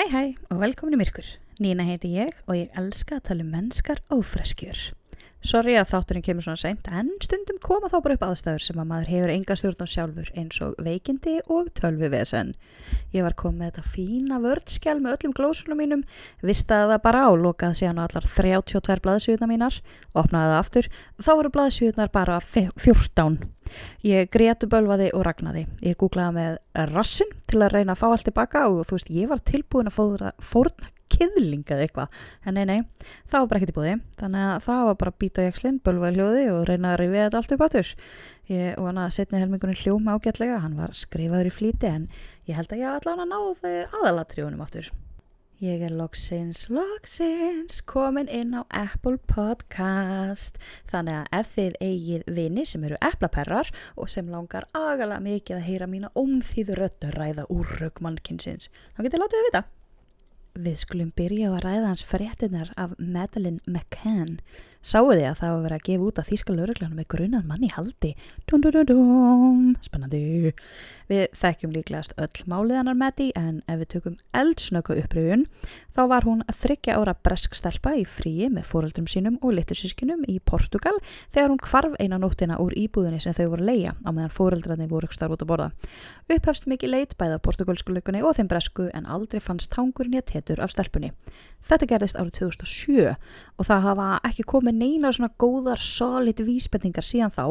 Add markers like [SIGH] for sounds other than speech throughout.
Hæ hæ og velkomin í Myrkur. Nína heiti ég og ég elska að tala um mennskar ófreskjur. Sorry að þátturinn kemur svona seint en stundum koma þá bara upp aðstæður sem að maður hefur enga stjórn á sjálfur eins og veikindi og tölvivesen. Ég var komið með þetta fína vördskjál með öllum glósunum mínum, vistaði það bara á, lokaði síðan á allar 32 blaðsjöðuna mínar, opnaði það aftur, þá voru blaðsjöðunar bara 14. Ég grétu bölvaði og ragnaði. Ég googlaði með rassin til að reyna að fá allt tilbaka og þú veist ég var tilbúin að fórna, fórna kiðling eða eitthvað. En nei nei, það var bara ekkert í búði þannig að það var bara að býta í ekslinn, bölva í hljóði og reyna að rifja þetta allt upp áttur ég, og hann að setni helmingunum hljóma ágætlega. Hann var skrifaður í flíti en ég held að ég allavega náði aðalatriðunum áttur Ég er loksins, loksins komin inn á Apple Podcast. Þannig að ef þið eigið vini sem eru eplaperrar og sem langar agalega mikið að heyra mína ómþýður röttur ræða úr röggmannkinsins, þá getur látið við vita. Við skulum byrja á að ræða hans fréttinar af Madeleine McCann. Sáu þið að það var verið að gefa út að þýska lauruglanum með grunað manni haldi. Dum, dum, dum. Spennandi. Við þekkjum líklegast öll málið hennar Maddi en ef við tökum eldsnöku uppröfun þá var hún að þryggja ára bresk stelpa í fríi með fóröldrum sínum og litusískinum í Portugal þegar hún kvarf eina nóttina úr íbúðinni sem þau voru leia á meðan fóröldrarni voru starf út að borða. Upphefst mikið leit bæða portugalskulökunni og þeim bresku en aldrei fannst tangurinn að tetur af stelpunni. Þetta gerðist árið 2007 og það hafa ekki komið neina svona góðar solid vísbendingar síðan þá.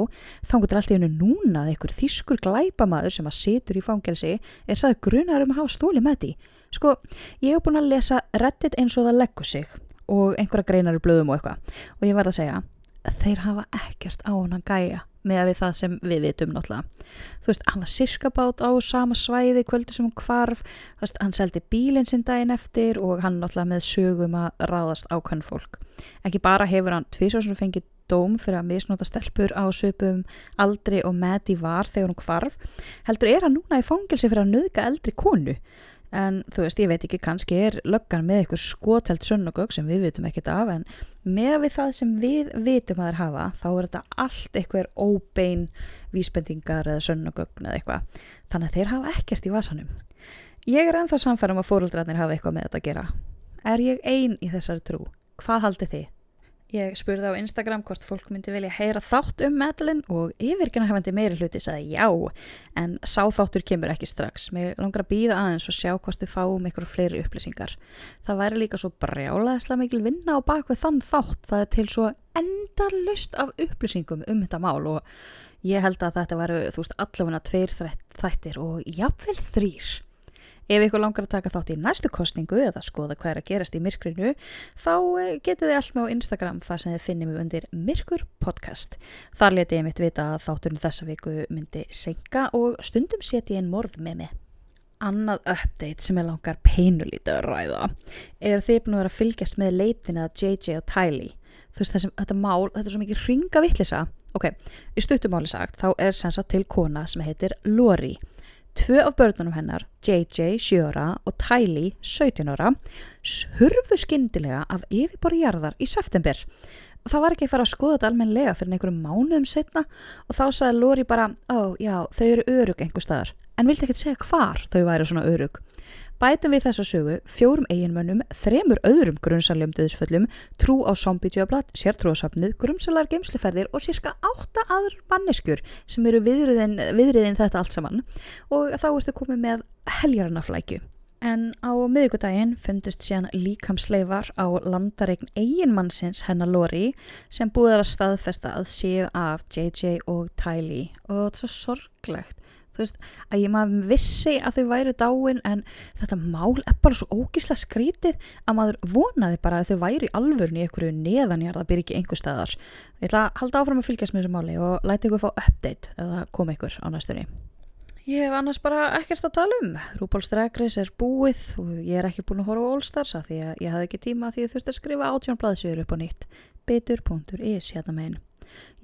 Þá getur alltaf einu núna að einhver þýskur glæpamaður sem að setur í fangelsi er saði grunar um að hafa stóli með því. Sko, ég hef búin að lesa Reddit eins og það leggur sig og einhverja greinar í blöðum og eitthvað. Og ég verð að segja þeir hafa ekkert á hann að gæja með að við það sem við vitum náttúrulega. Þú veist, hann var sirkabát á sama svæði kvöldu sem hún kvarf, veist, hann seldi bílinn sinn daginn eftir og hann náttúrulega með sögum að ráðast ákvæm fólk. Ekki bara hefur hann tvísvarsunum fengið dóm fyrir að misnóta stelpur á söpum aldri og með í var þegar hún kvarf, heldur er hann núna í fangilsi fyrir að nöðga eldri konu en þú veist, ég veit ekki, kannski er löggan með eitthvað skotelt sönnugögg sem við vitum ekkert af, en með við það sem við vitum að þeir hafa þá er þetta allt eitthvað óbein vísbendingar eða sönnugögn eða eitthvað, þannig að þeir hafa ekkert í vasanum ég er ennþá samfærum að fóruldrarnir hafa eitthvað með þetta að gera er ég ein í þessari trú? Hvað haldi þið? Ég spurði á Instagram hvort fólk myndi vilja heyra þátt um Madeline og yfirkina hefandi meiri hluti sagði já, en sá þáttur kemur ekki strax. Mér langar að býða aðeins og sjá hvort við fáum ykkur fleiri upplýsingar. Það væri líka svo brjálaðislega mikil vinna á bakvið þann þátt. Það er til svo endalust af upplýsingum um þetta mál og ég held að þetta væri, þú veist, allafuna tveir þættir og jafnvel þrýr. Ef ykkur langar að taka þátt í næstu kostningu eða skoða hvað er að gerast í myrkrinu þá eh, getið þið alltaf á Instagram þar sem þið finnum við undir Myrkur podcast. Þar leti ég mitt vita að þátturinn þessa viku myndi senka og stundum seti ég einn morð með mig. Annað update sem ég langar peinulítið að ræða er þið búin að vera að fylgjast með leitin að JJ og Tylee. Þú veist þessum, þetta mál, þetta er svo mikið ringa vittlisa. Ok, í stuttumáli sagt þá er sensa til kona sem heitir Lori Tvö af börnunum hennar, JJ 7 ára og Tylee 17 ára, hurfu skindilega af yfirborri jarðar í september. Það var ekki að fara að skoða þetta almenlega fyrir einhverjum mánuðum setna og þá sagði Lóri bara, ó já, þau eru örug einhver staðar, en vildi ekki segja hvar þau væri svona örug. Bætum við þessa sögu fjórum eiginmönnum, þremur öðrum grunnsaljum döðsföllum, trú á zombidjöflat, sértrúasafnið, grunnsalar geimsliferðir og cirka átta aður manneskur sem eru viðriðin, viðriðin þetta allt saman. Og þá ertu komið með heljarnaflækju. En á miðugudaginn fundust síðan líkamsleifar á landaregn eiginmannsins hennar Lori sem búið að staðfesta að séu af JJ og Tylee. Og þetta er svo sorglegt þú veist, að ég maður vissi að þau væri dáin en þetta mál er bara svo ógísla skrítið að maður vonaði bara að þau væri alvörni í einhverju neðanjar það byrjir ekki einhver staðar ég ætla að halda áfram að fylgjast með þessu máli og læta ykkur fá update eða koma ykkur á næstunni Ég hef annars bara ekkert að tala um. RuPaul's Drag Race er búið og ég er ekki búin að horfa á All Stars að því að ég hafði ekki tíma því að þurfti að skrifa átjón blaðsögur upp á nýtt. Betur.is hérna meginn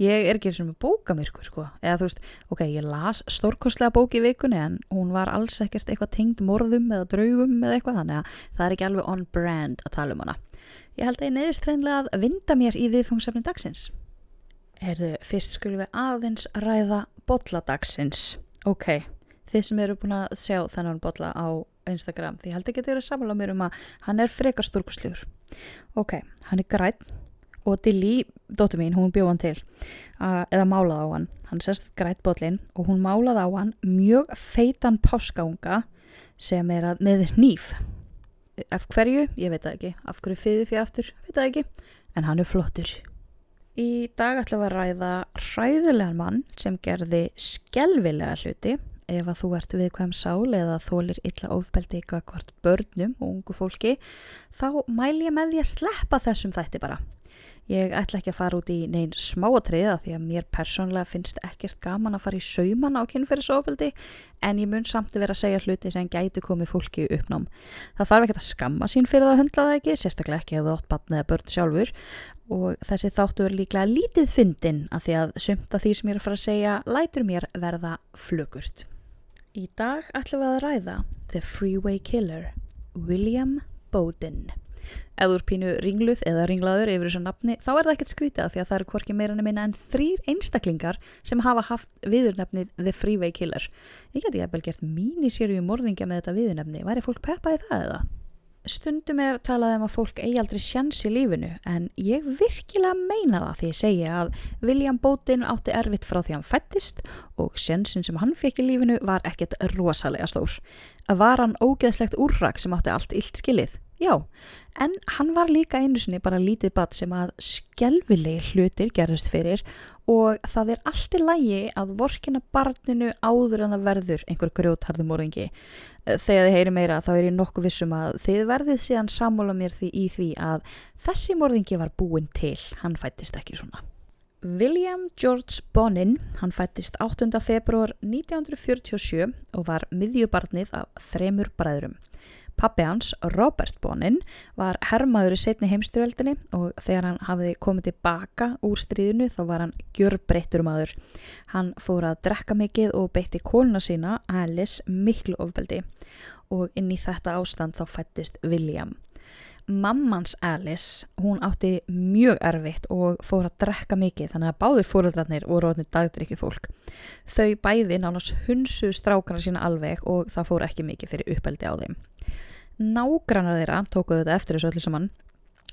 ég er ekki eins og með bókamirku sko. Eða þú veist, ok, ég las stórkostlega bóki í vikunni en hún var alls ekkert eitthvað tengd morðum eða draugum eða eitthvað þannig að það er ekki alveg on brand að tala um hana. Ég held að ég neðist reynlega að vinda mér í viðfangsefni dagsins. Erðu, fyrst skulum við aðeins ræða botladagsins ok, þið sem eru búin að sjá þennan botla á Instagram því held ekki að þið eru sammála mér um að hann er frekar stúrkusljúr ok, hann er grætt og Dilly, dóttur mín, hún bjóð hann til uh, eða málaði á hann. Hann sérst grætt botlinn og hún málaði á hann mjög feitan páskaunga sem er að með nýf af hverju, ég veit það ekki. Af hverju fyrir fyrir aftur, veit það ekki. En hann er flottur. Í dag ætlum við að ræða hræðilegan mann sem gerði skelvilega hluti. Ef að þú ert viðkvæm sál eða þólir illa ofbeldi eitthvað hvort börnum og ungu fólki þá mæl ég með því að sleppa þessum þætti bara. Ég ætla ekki að fara út í neyn smáatriða því að mér persónlega finnst ekkert gaman að fara í sauman á kynferðisofbeldi en ég mun samt að vera að segja hluti sem gæti komið fólki uppnám. Það þarf ekki að skamma sín fyrir það að hundla það ekki, sérstaklega ekki ef það ótt batn eða börn sjálfur og þessi þáttu er líklega lítið fyndin að því að sumt af því sem ég er að fara að segja lætur mér verða flugurt. Í dag ætlum við að ræða The Freeway Killer, William Bowden. Ef þú er pínu ringluð eða ringlaður yfir þessu nafni þá er það ekkert skrítið því að það eru hvorki meira nefnina en þrýr einstaklingar sem hafa haft viðurnefnið The Freeway Killer. Ég geti eða gert míniserju morðingja með þetta viðurnefni. Væri fólk peppaði það eða? Stundum er talað um að fólk eigi aldrei sjans í lífinu en ég virkilega meina það því ég segja að William Bowden átti erfitt frá því hann fættist og sjansin sem hann fekk í lífinu var ekkert rosalega stór. Að var hann ógeðslegt úrrak sem átti allt illt skilið? Já, en hann var líka einu sinni bara lítið badd sem að skelvilegi hlutir gerðust fyrir og það er allt í lægi að vorkina barninu áður en það verður einhver grjótharðu morðingi. Þegar þið heyri meira þá er ég nokkuð vissum að þið verðið síðan sammála mér því í því að þessi morðingi var búin til, hann fættist ekki svona. William George Bonin, hann fættist 8. februar 1947 og var miðjubarnið af þremur bræðurum. Pappi hans, Robert Bonin, var herrmaður í setni heimstyrjöldinni og þegar hann hafði komið tilbaka úr stríðinu þá var hann gjör breyttur maður. Hann fór að drekka mikið og beitti kóluna sína, Alice, miklu ofbeldi og inn í þetta ástand þá fættist William. Mammans Alice, hún átti mjög erfitt og fór að drekka mikið þannig að báðir fóröldarnir voru orðinir dagdrykki fólk. Þau bæði nánast hunsu strákana sína alveg og það fór ekki mikið fyrir uppeldi á þeim nágrannar þeirra tókuðu þetta eftir þessu öllu saman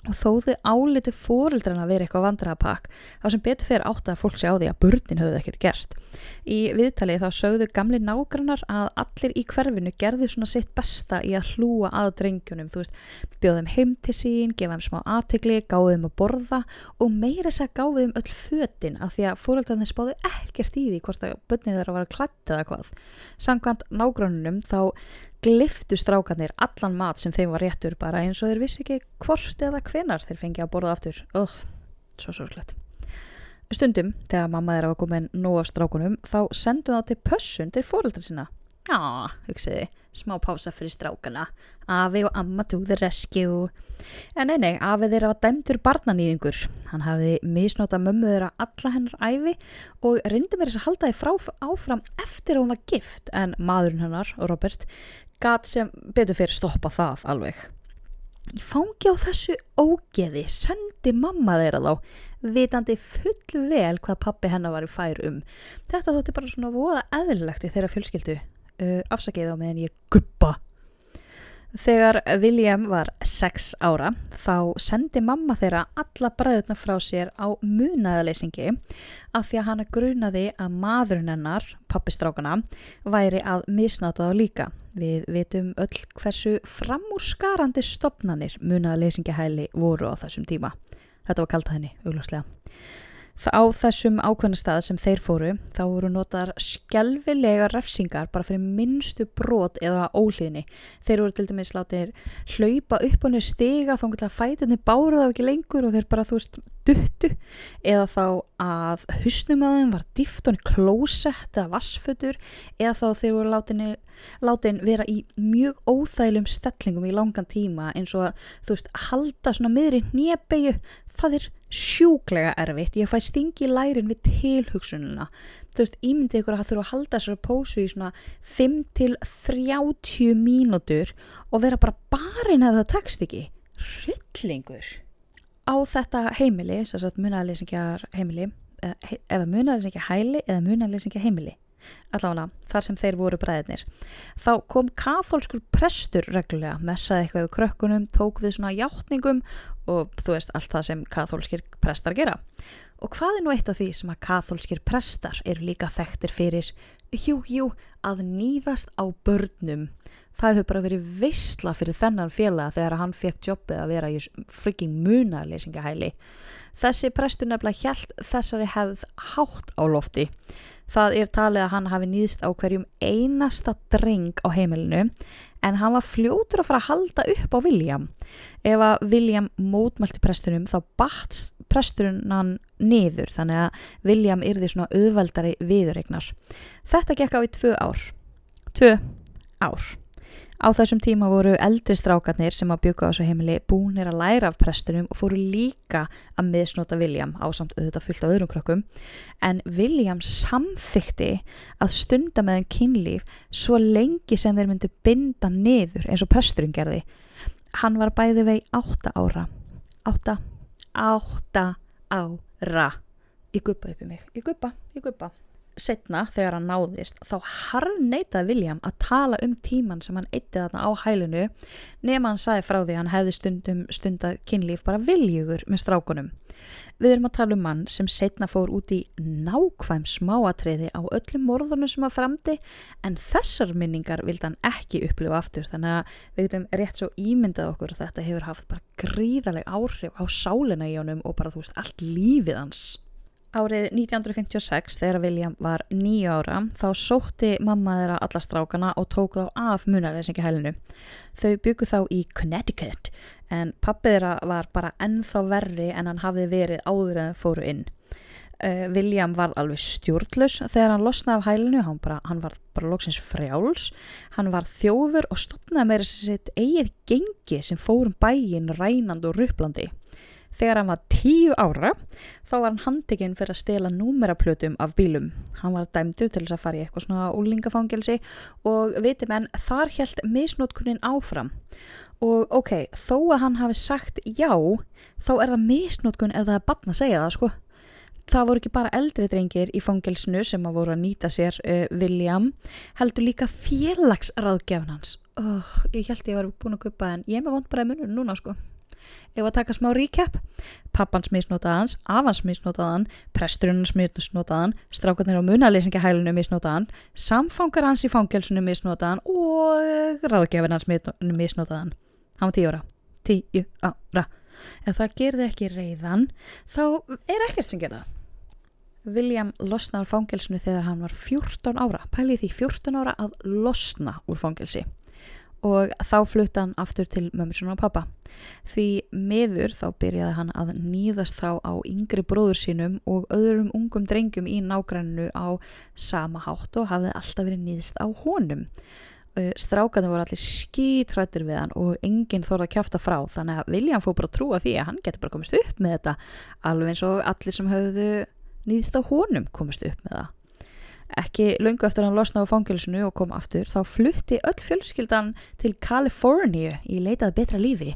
og þó þau áliti fórildræna að vera eitthvað vandraðapakk þá sem betur fyrir átt að fólk sé á því að börnin höfðu ekkert gert. Í viðtalið þá sögðu gamli nágrannar að allir í hverfinu gerðu svona sitt besta í að hlúa að drengjunum, þú veist, bjóðum heim til sín, gefa þeim smá aðtegli, gáðu þeim að borða og meira þess að gáðu þeim öll fötin af því að fórildræna spáðu ekkert í því hvort að börnin þeirra var að klætta eða hvað. Samkvæmt nágrannunum þá gliftu strákanir allan mat sem þeim var réttur bara eins og þeir vissi ekki hvort eða hvenar þeir fengi að borða aftur. Oh, svo sorglegt. Stundum þegar mamma þeirra var komin nú af strákunum þá sendu þá til pössun til fóröldra sinna. Já, hugsiði, smá pása fyrir strákana. Afi og Amma the rescue. En nei, nei, Afi þeirra var dæmtur barnanýðingur hann hafiði misnóta mömmu þeirra alla hennar æfi og reyndi mér þess að halda þið áfram eftir að hún var gift. En maðurinn hennar, Robert gat sem betur fyrir stoppa það alveg. Ég fangi á þessu ógeði, sendi mamma þeirra þá, vitandi full vel hvað pappi hennar var í fær um. Þetta þótti bara svona voða eðlilegt í þeirra fjölskyldu. Uh, afsakið á meðan ég guppa Þegar William var 6 ára þá sendi mamma þeirra alla bræðurna frá sér á munaðaleysingi af því að hana grunaði að maðurinn hennar, pappistrákana, væri að misnáta þá líka. Við vitum öll hversu framúrskarandi stopnanir munaðaleysingahæli voru á þessum tíma. Þetta var kallt að henni, augljóslega. Á þessum ákveðnastað sem þeir fóru þá voru notar skjálfilega refsingar bara fyrir minnstu brot eða óhlýðni. Þeir voru til dæmis látið hlaupa upp niður stiga þá einhvern veginn að fætunni báru það ekki lengur og þeir bara þú veist duttu eða þá að husnum að þeim var dýft og klósett eða vassfötur eða þá þeir voru látinni látin vera í mjög óþælum stellingum í langan tíma eins og að þú veist halda svona miðri nýjabegju það er sjúklega erfitt. Ég fæ stingi lærin við tilhugsununa þú veist ímyndið ykkur að það þurfa að halda þessari pósu í svona 5 til 30 mínútur og vera bara barinn að það tekst ekki. Hryllingur. Á þetta heimili, þess að munalýsingjar heimili eða munalýsingjar hæli eða munalýsingjar heimili allavega þar sem þeir voru bræðinir þá kom katholskur prestur reglulega, messaði eitthvað við krökkunum tók við svona hjáttningum og þú veist allt það sem katholskir prestar gera. Og hvað er nú eitt af því sem að katholskir prestar eru líka þekktir fyrir? Jú, jú, að nýðast á börnum. Það hefur bara verið veistla fyrir þennan félag þegar hann fekk jobbið að vera í frigging munaleysingahæli þessi prestur nefnilega hjælt þessari hefð hátt á lofti Það er talið að hann hafi nýðst á hverjum einasta dreng á heimilinu en hann var fljótur að fara að halda upp á William. Ef að William mótmælti prestunum þá batt presturinn hann niður þannig að William yrði svona auðveldari viðurregnar. Þetta gekk á í tvö ár. Tvö ár. Á þessum tíma voru eldri strákarnir sem að bjöka á þessu heimili búinir að læra af prestunum og fóru líka að miðsnota William á samt auðvitað fullt á öðrum krökkum en William samþykti að stunda með einn kynlíf svo lengi sem þeir myndi binda niður eins og presturinn gerði. Hann var bæði vei átta ára. Átta, átta ára. Ég guppa upp í mig. Ég guppa, ég guppa setna þegar hann náðist þá harneitaði William að tala um tíman sem hann eitti þarna á hælunu nema hann sagði frá því hann hefði stundum stundað kynlíf bara viljugur með strákunum. Við erum að tala um mann sem setna fór út í nákvæm smáatriði á öllum morðunum sem að framdi en þessar minningar vildi hann ekki upplifa aftur þannig að við getum rétt svo ímyndað okkur að þetta hefur haft bara gríðaleg áhrif á sálina í honum og bara þú veist allt lífið hans. Árið 1956 þegar William var nýju ára þá sótti mamma þeirra alla strákana og tók þá af munarleysingi hælinu. Þau byggu þá í Connecticut en pappið þeirra var bara ennþá verri en hann hafði verið áður en fóru inn. Uh, William var alveg stjórnlaus þegar hann losnaði af hælinu, hann, bara, hann var bara loksins frjáls, hann var þjófur og stopnaði með þessi sitt eigið gengi sem fórum bæin rænand og rupplandi. Þegar hann var tíu ára þá var hann handekinn fyrir að stela númeraplötum af bílum. Hann var dæmdur til þess að fara í eitthvað svona úlingafangelsi og viti menn þar helt misnótkunnin áfram. Og ok, þó að hann hafi sagt já, þá er það misnótkun ef það er bann að segja það sko. Það voru ekki bara eldri drengir í fangelsinu sem að voru að nýta sér uh, William, heldur líka félagsraðgefn hans. Oh, ég held ég var búin að kupa en ég er með vond bara í munum núna sko. Ef að taka smá recap, pappans misnotaðans, afans misnotaðan, presturinn misnotaðan, strákarnir á munaleysingahælunum misnotaðan, samfangar hans í fangelsinu misnotaðan og ráðgefin hans misnotaðan. Hann var tíu ára. Tíu ára. Ef það gerði ekki reyðan, þá er ekkert sem gerða. William losna úr fangelsinu þegar hann var 14 ára. Pælið því 14 ára að losna úr fangelsi og þá flutta hann aftur til mömmusun og pappa. Því meður þá byrjaði hann að nýðast þá á yngri bróður sínum og öðrum ungum drengjum í nágrannu á sama hátt og hafði alltaf verið nýðst á honum. Strákanu voru allir skítrættir við hann og enginn þorði að kæfta frá þannig að William fór bara að trúa því að hann getur bara komist upp með þetta alveg eins og allir sem höfðu nýðst á honum komist upp með það. Ekki lungu eftir hann losna á fangilsinu og kom aftur þá flutti öll fjölskyldan til Kaliforníu í leitað betra lífi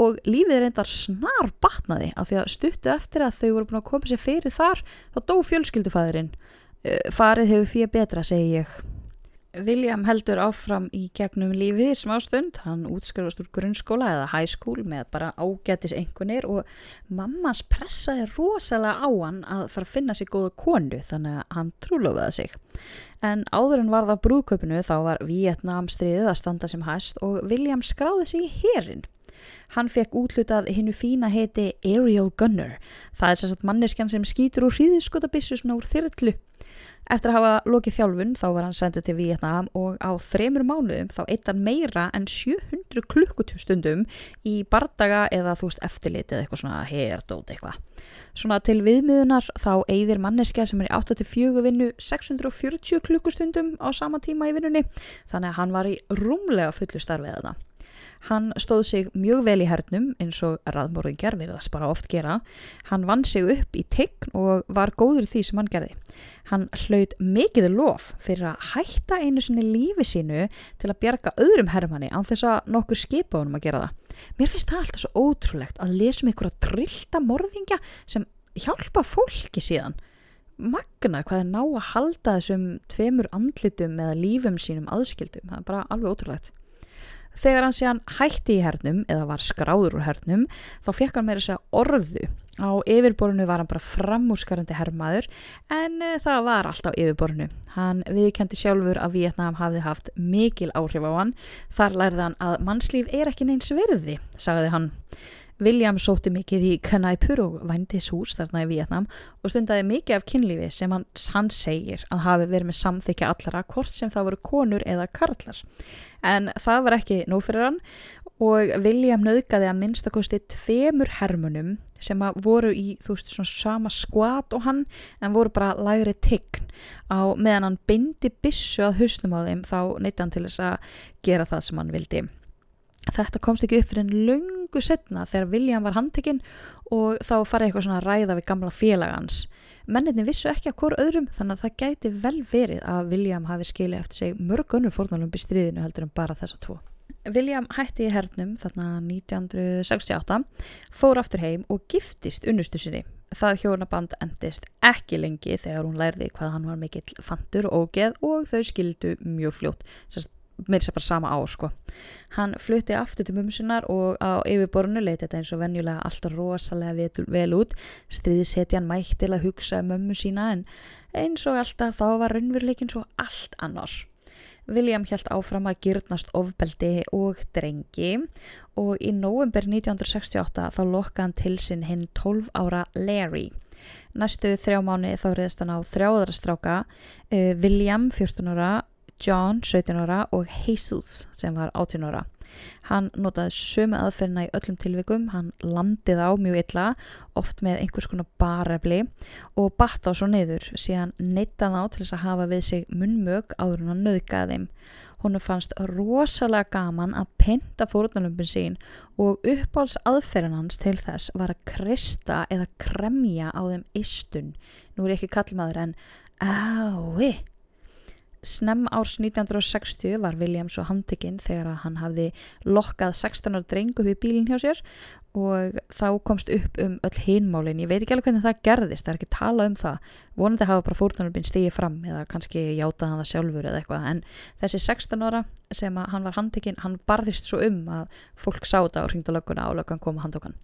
og lífið reyndar snar batnaði af því að stuttu eftir að þau voru búin að koma sér fyrir þar þá dó fjölskyldufæðurinn. Eh, farið hefur fyrir betra segi ég. William heldur áfram í gegnum lífið í smá stund, hann útskrifast úr grunnskóla eða high school með bara ágætis einhvernir og mammas pressaði rosalega á hann að fara að finna sér góða konu þannig að hann trúlofaði sig. En áður en varð af brúköpunu þá var Vietnam stríðið að standa sem hæst og William skráði sig í herin. Hann fekk útlutað hinnu fína heiti Aerial Gunner, það er sérstaklega manneskjan sem skýtur úr hríðskotabissu svona úr þyrrlu Eftir að hafa lokið þjálfun þá var hann senduð til Vietnam og á þremur mánuðum þá eitt hann meira en 700 klukkutustundum í bardaga eða þú veist eftirlitið eitthvað svona herdót eitthvað. Svona til viðmiðunar þá eigðir manneskja sem er í 8-4 vinnu 640 klukkustundum á sama tíma í vinnunni þannig að hann var í rúmlega fullu starfið þetta. Hann stóð sig mjög vel í hernum eins og raðmóringjar verðast bara oft gera. Hann vann sig upp í tegn og var góður því sem hann gerði. Hann hlaut mikið lof fyrir að hætta einu sinni lífi sínu til að bjarga öðrum herrmanni án þess að nokkur skipa honum að gera það. Mér finnst það alltaf svo ótrúlegt að lesum ykkur að drillta morðingja sem hjálpa fólki síðan. magna hvað er ná að halda þessum tveimur andlitum eða lífum sínum aðskildum, það er bara alveg ótrúlegt. Þegar hann sé hann hætti í hernum eða var skráður úr hernum þá fekk hann meira þess að orðu. Á yfirborinu var hann bara framúskarandi herrmaður en e, það var allt á yfirborinu. Hann viðkendi sjálfur að Vietnam hafði haft mikil áhrif á hann. Þar lærði hann að mannslíf er ekki neins verði, sagði hann. William sótti mikið í Kanaipur og vændis hús þarna í Vietnam og stundaði mikið af kynlífi sem hann, hann segir að hafi verið með samþykja allara hvort sem það voru konur eða karlar. En það var ekki nóg fyrir hann og William nöðgaði að minnstakosti tveimur hermunum sem voru í þú veist svona sama skvat og hann en voru bara lægri tign á meðan hann bindi bissu að husnum á þeim þá neytti hann til þess að gera það sem hann vildi. Þetta komst ekki upp fyrir en lungu setna þegar William var handtekinn og þá farið eitthvað svona að ræða við gamla félagans. Menninni vissu ekki að hvort öðrum þannig að það gæti vel verið að William hafi skilið eftir sig mörg önnur fórnalumbi stríðinu heldur en bara þessa tvo. William hætti í hernum þarna 1968, fór aftur heim og giftist unnustu sinni. Það hjónaband endist ekki lengi þegar hún lærði hvað hann var mikill fantur og geð og þau skildu mjög fljótt, sérst með þess að bara sama á sko. Hann flutti aftur til mumsunar og á yfirborinu leiti þetta eins og venjulega alltaf rosalega vel út. Stríðsetjan mætt til að hugsa um mömmu sína en eins og alltaf þá var raunveruleikin svo allt annar. William held áfram að gyrnast ofbeldi og drengi og í november 1968 þá lokka hann til sinn hinn 12 ára Larry. Næstu þrjá mánu þá reyðist hann á þrjáðara stráka uh, William 14 ára John 17 ára og Jesus sem var 18 ára. Hann notaði sömu aðferðina í öllum tilvikum, hann landið á mjög illa, oft með einhvers konar barefli og batt á svo neyður síðan neyttan á til þess að hafa við sig munnmög áður en að nöðgaði þeim. Hún fannst rosalega gaman að penta fórunalömpin sín og uppáls aðferðin hans til þess var að krista eða kremja á þeim istun. Nú er ég ekki kallmaður en ái Snemm árs 1960 var William svo handtekinn þegar hann hafði lokkað 16 ára dreng upp í bílinn hjá sér og þá komst upp um öll hinmálinn. Ég veit ekki alveg hvernig það gerðist, það er ekki talað um það. Vonandi hafa bara fórtunarbyn stigið fram eða kannski játaði hann það sjálfur eða eitthvað en þessi 16 ára sem hann var handtekinn, hann barðist svo um að fólk sáta og ringdu lögguna og löggan kom að handtókan.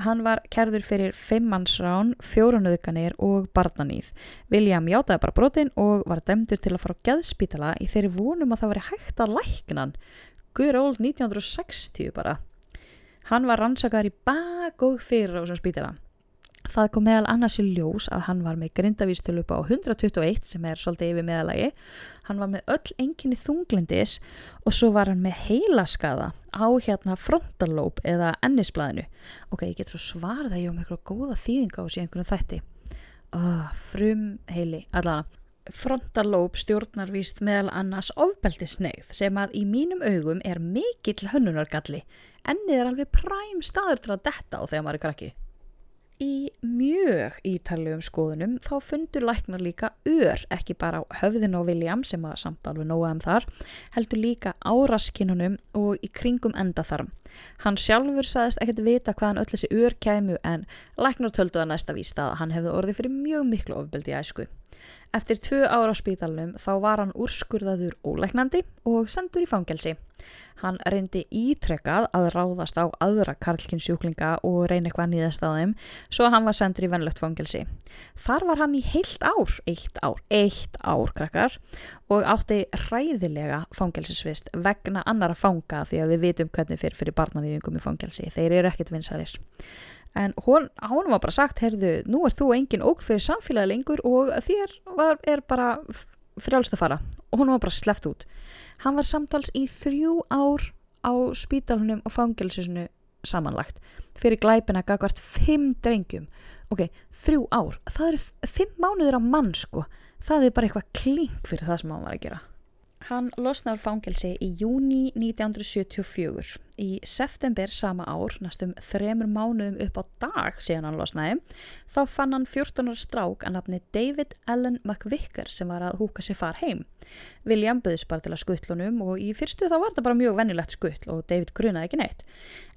Hann var kærður fyrir fimmannsrán, fjórunauðganir og barnanýð. William játaði bara brotin og var dæmdur til að fara á gæðspítala í þeirri vonum að það veri hægt að læknan. Guður ól 1960 bara. Hann var rannsakar í bak og fyrir á þessum spítala. Það kom meðal annars í ljós að hann var með grindavístölu upp á 121 sem er svolítið yfir meðalagi. Hann var með öll enginni þunglindis og svo var hann með heilaskaða á hérna frontallóp eða ennisblæðinu. Ok, ég get svo svarða ég um eitthvað góða þýðinga á síðan einhvern þætti. Oh, frum heili, allavega. Frontallóp stjórnar víst meðal annars ofbeldisneið sem að í mínum augum er mikill hönnunargalli. Ennið er alveg præm staður til að detta á þegar maður er krakkið. Í mjög ítalegum skoðunum þá fundur læknar líka ör, ekki bara á höfðin og William sem að samt alveg nóga um þar, heldur líka áraskinunum og í kringum endaþarm. Hann sjálfur saðist ekkert vita hvaðan öll þessi ör kæmu en læknar töldu að næsta vísta að hann hefði orðið fyrir mjög miklu ofbeldi æsku. Eftir tvö ára á spítalunum þá var hann úrskurðaður óleiknandi og sendur í fangelsi. Hann reyndi ítrekkað að ráðast á aðra karlkinsjúklinga og reyni eitthvað nýðast á þeim svo hann var sendur í vennlegt fangelsi. Þar var hann í heilt ár, eitt ár, eitt ár krakkar og átti ræðilega fangelsisvist vegna annara fanga því að við vitum hvernig fyrir fyrir barnavíðingum í fangelsi. Þeir eru ekkert vinsalir en hún, hún var bara sagt heyrðu, nú er þú engin óg fyrir samfélagi lengur og þér var, er bara frjálst að fara. Og hún var bara sleppt út. Hann var samtals í þrjú ár á spítalunum og fangilsinu samanlagt fyrir glæpina gagvart fimm drengjum. Ok, þrjú ár, það eru fimm mánuður á mann sko. Það er bara eitthvað klink fyrir það sem hann var að gera. Hann losnaður fangelsi í júni 1974 Í september sama ár, næstum þremur mánuðum upp á dag síðan hann losnaði, þá fann hann 14 ára strák að nafni David Allen McVicker sem var að húka sér far heim. William byggðis bara til að skuttlunum og í fyrstu þá var þetta bara mjög vennilegt skuttl og David grunaði ekki neitt.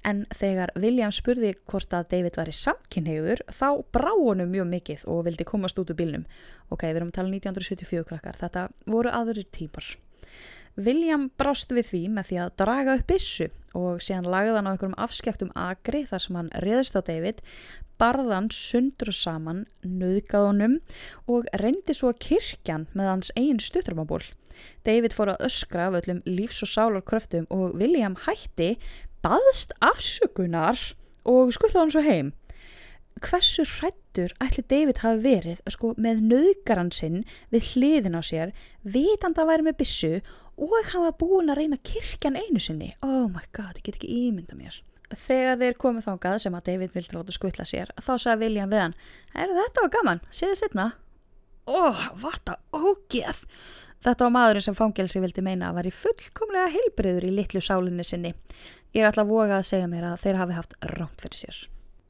En þegar William spurði hvort að David var í samkynhegður þá brá honum mjög mikið og vildi komast út úr bílnum. Ok, við erum að tala 1974 krakkar, þetta voru aðrir típar. William brást við því með því að draga upp bissu og síðan lagði hann á einhverjum afskektum agri þar sem hann reðist á David, barðan sundur saman, nöðgað honum og reyndi svo kirkjan með hans eigin stuttarmaból. David fór að öskra af öllum lífs- og sálarkröftum og William hætti, baðst afsökunar og skullaði hann svo heim hversu hrættur ætli David hafi verið sko, með nöðgaran sinn við hliðin á sér vitand að væri með bissu og hann var búin að reyna kirkjan einu sinni. Oh my god, ég get ekki ímynda mér. Þegar þeir komið þángað sem að David vildi láta skutla sér þá sagði William við hann er þetta var gaman, séðu setna oh, vata ógeð. Þetta var maðurinn sem fangelsi vildi meina að var í fullkomlega heilbriður í litlu sálinni sinni. Ég ætla að voga að segja mér að þeir hafi haft ránt fyrir sér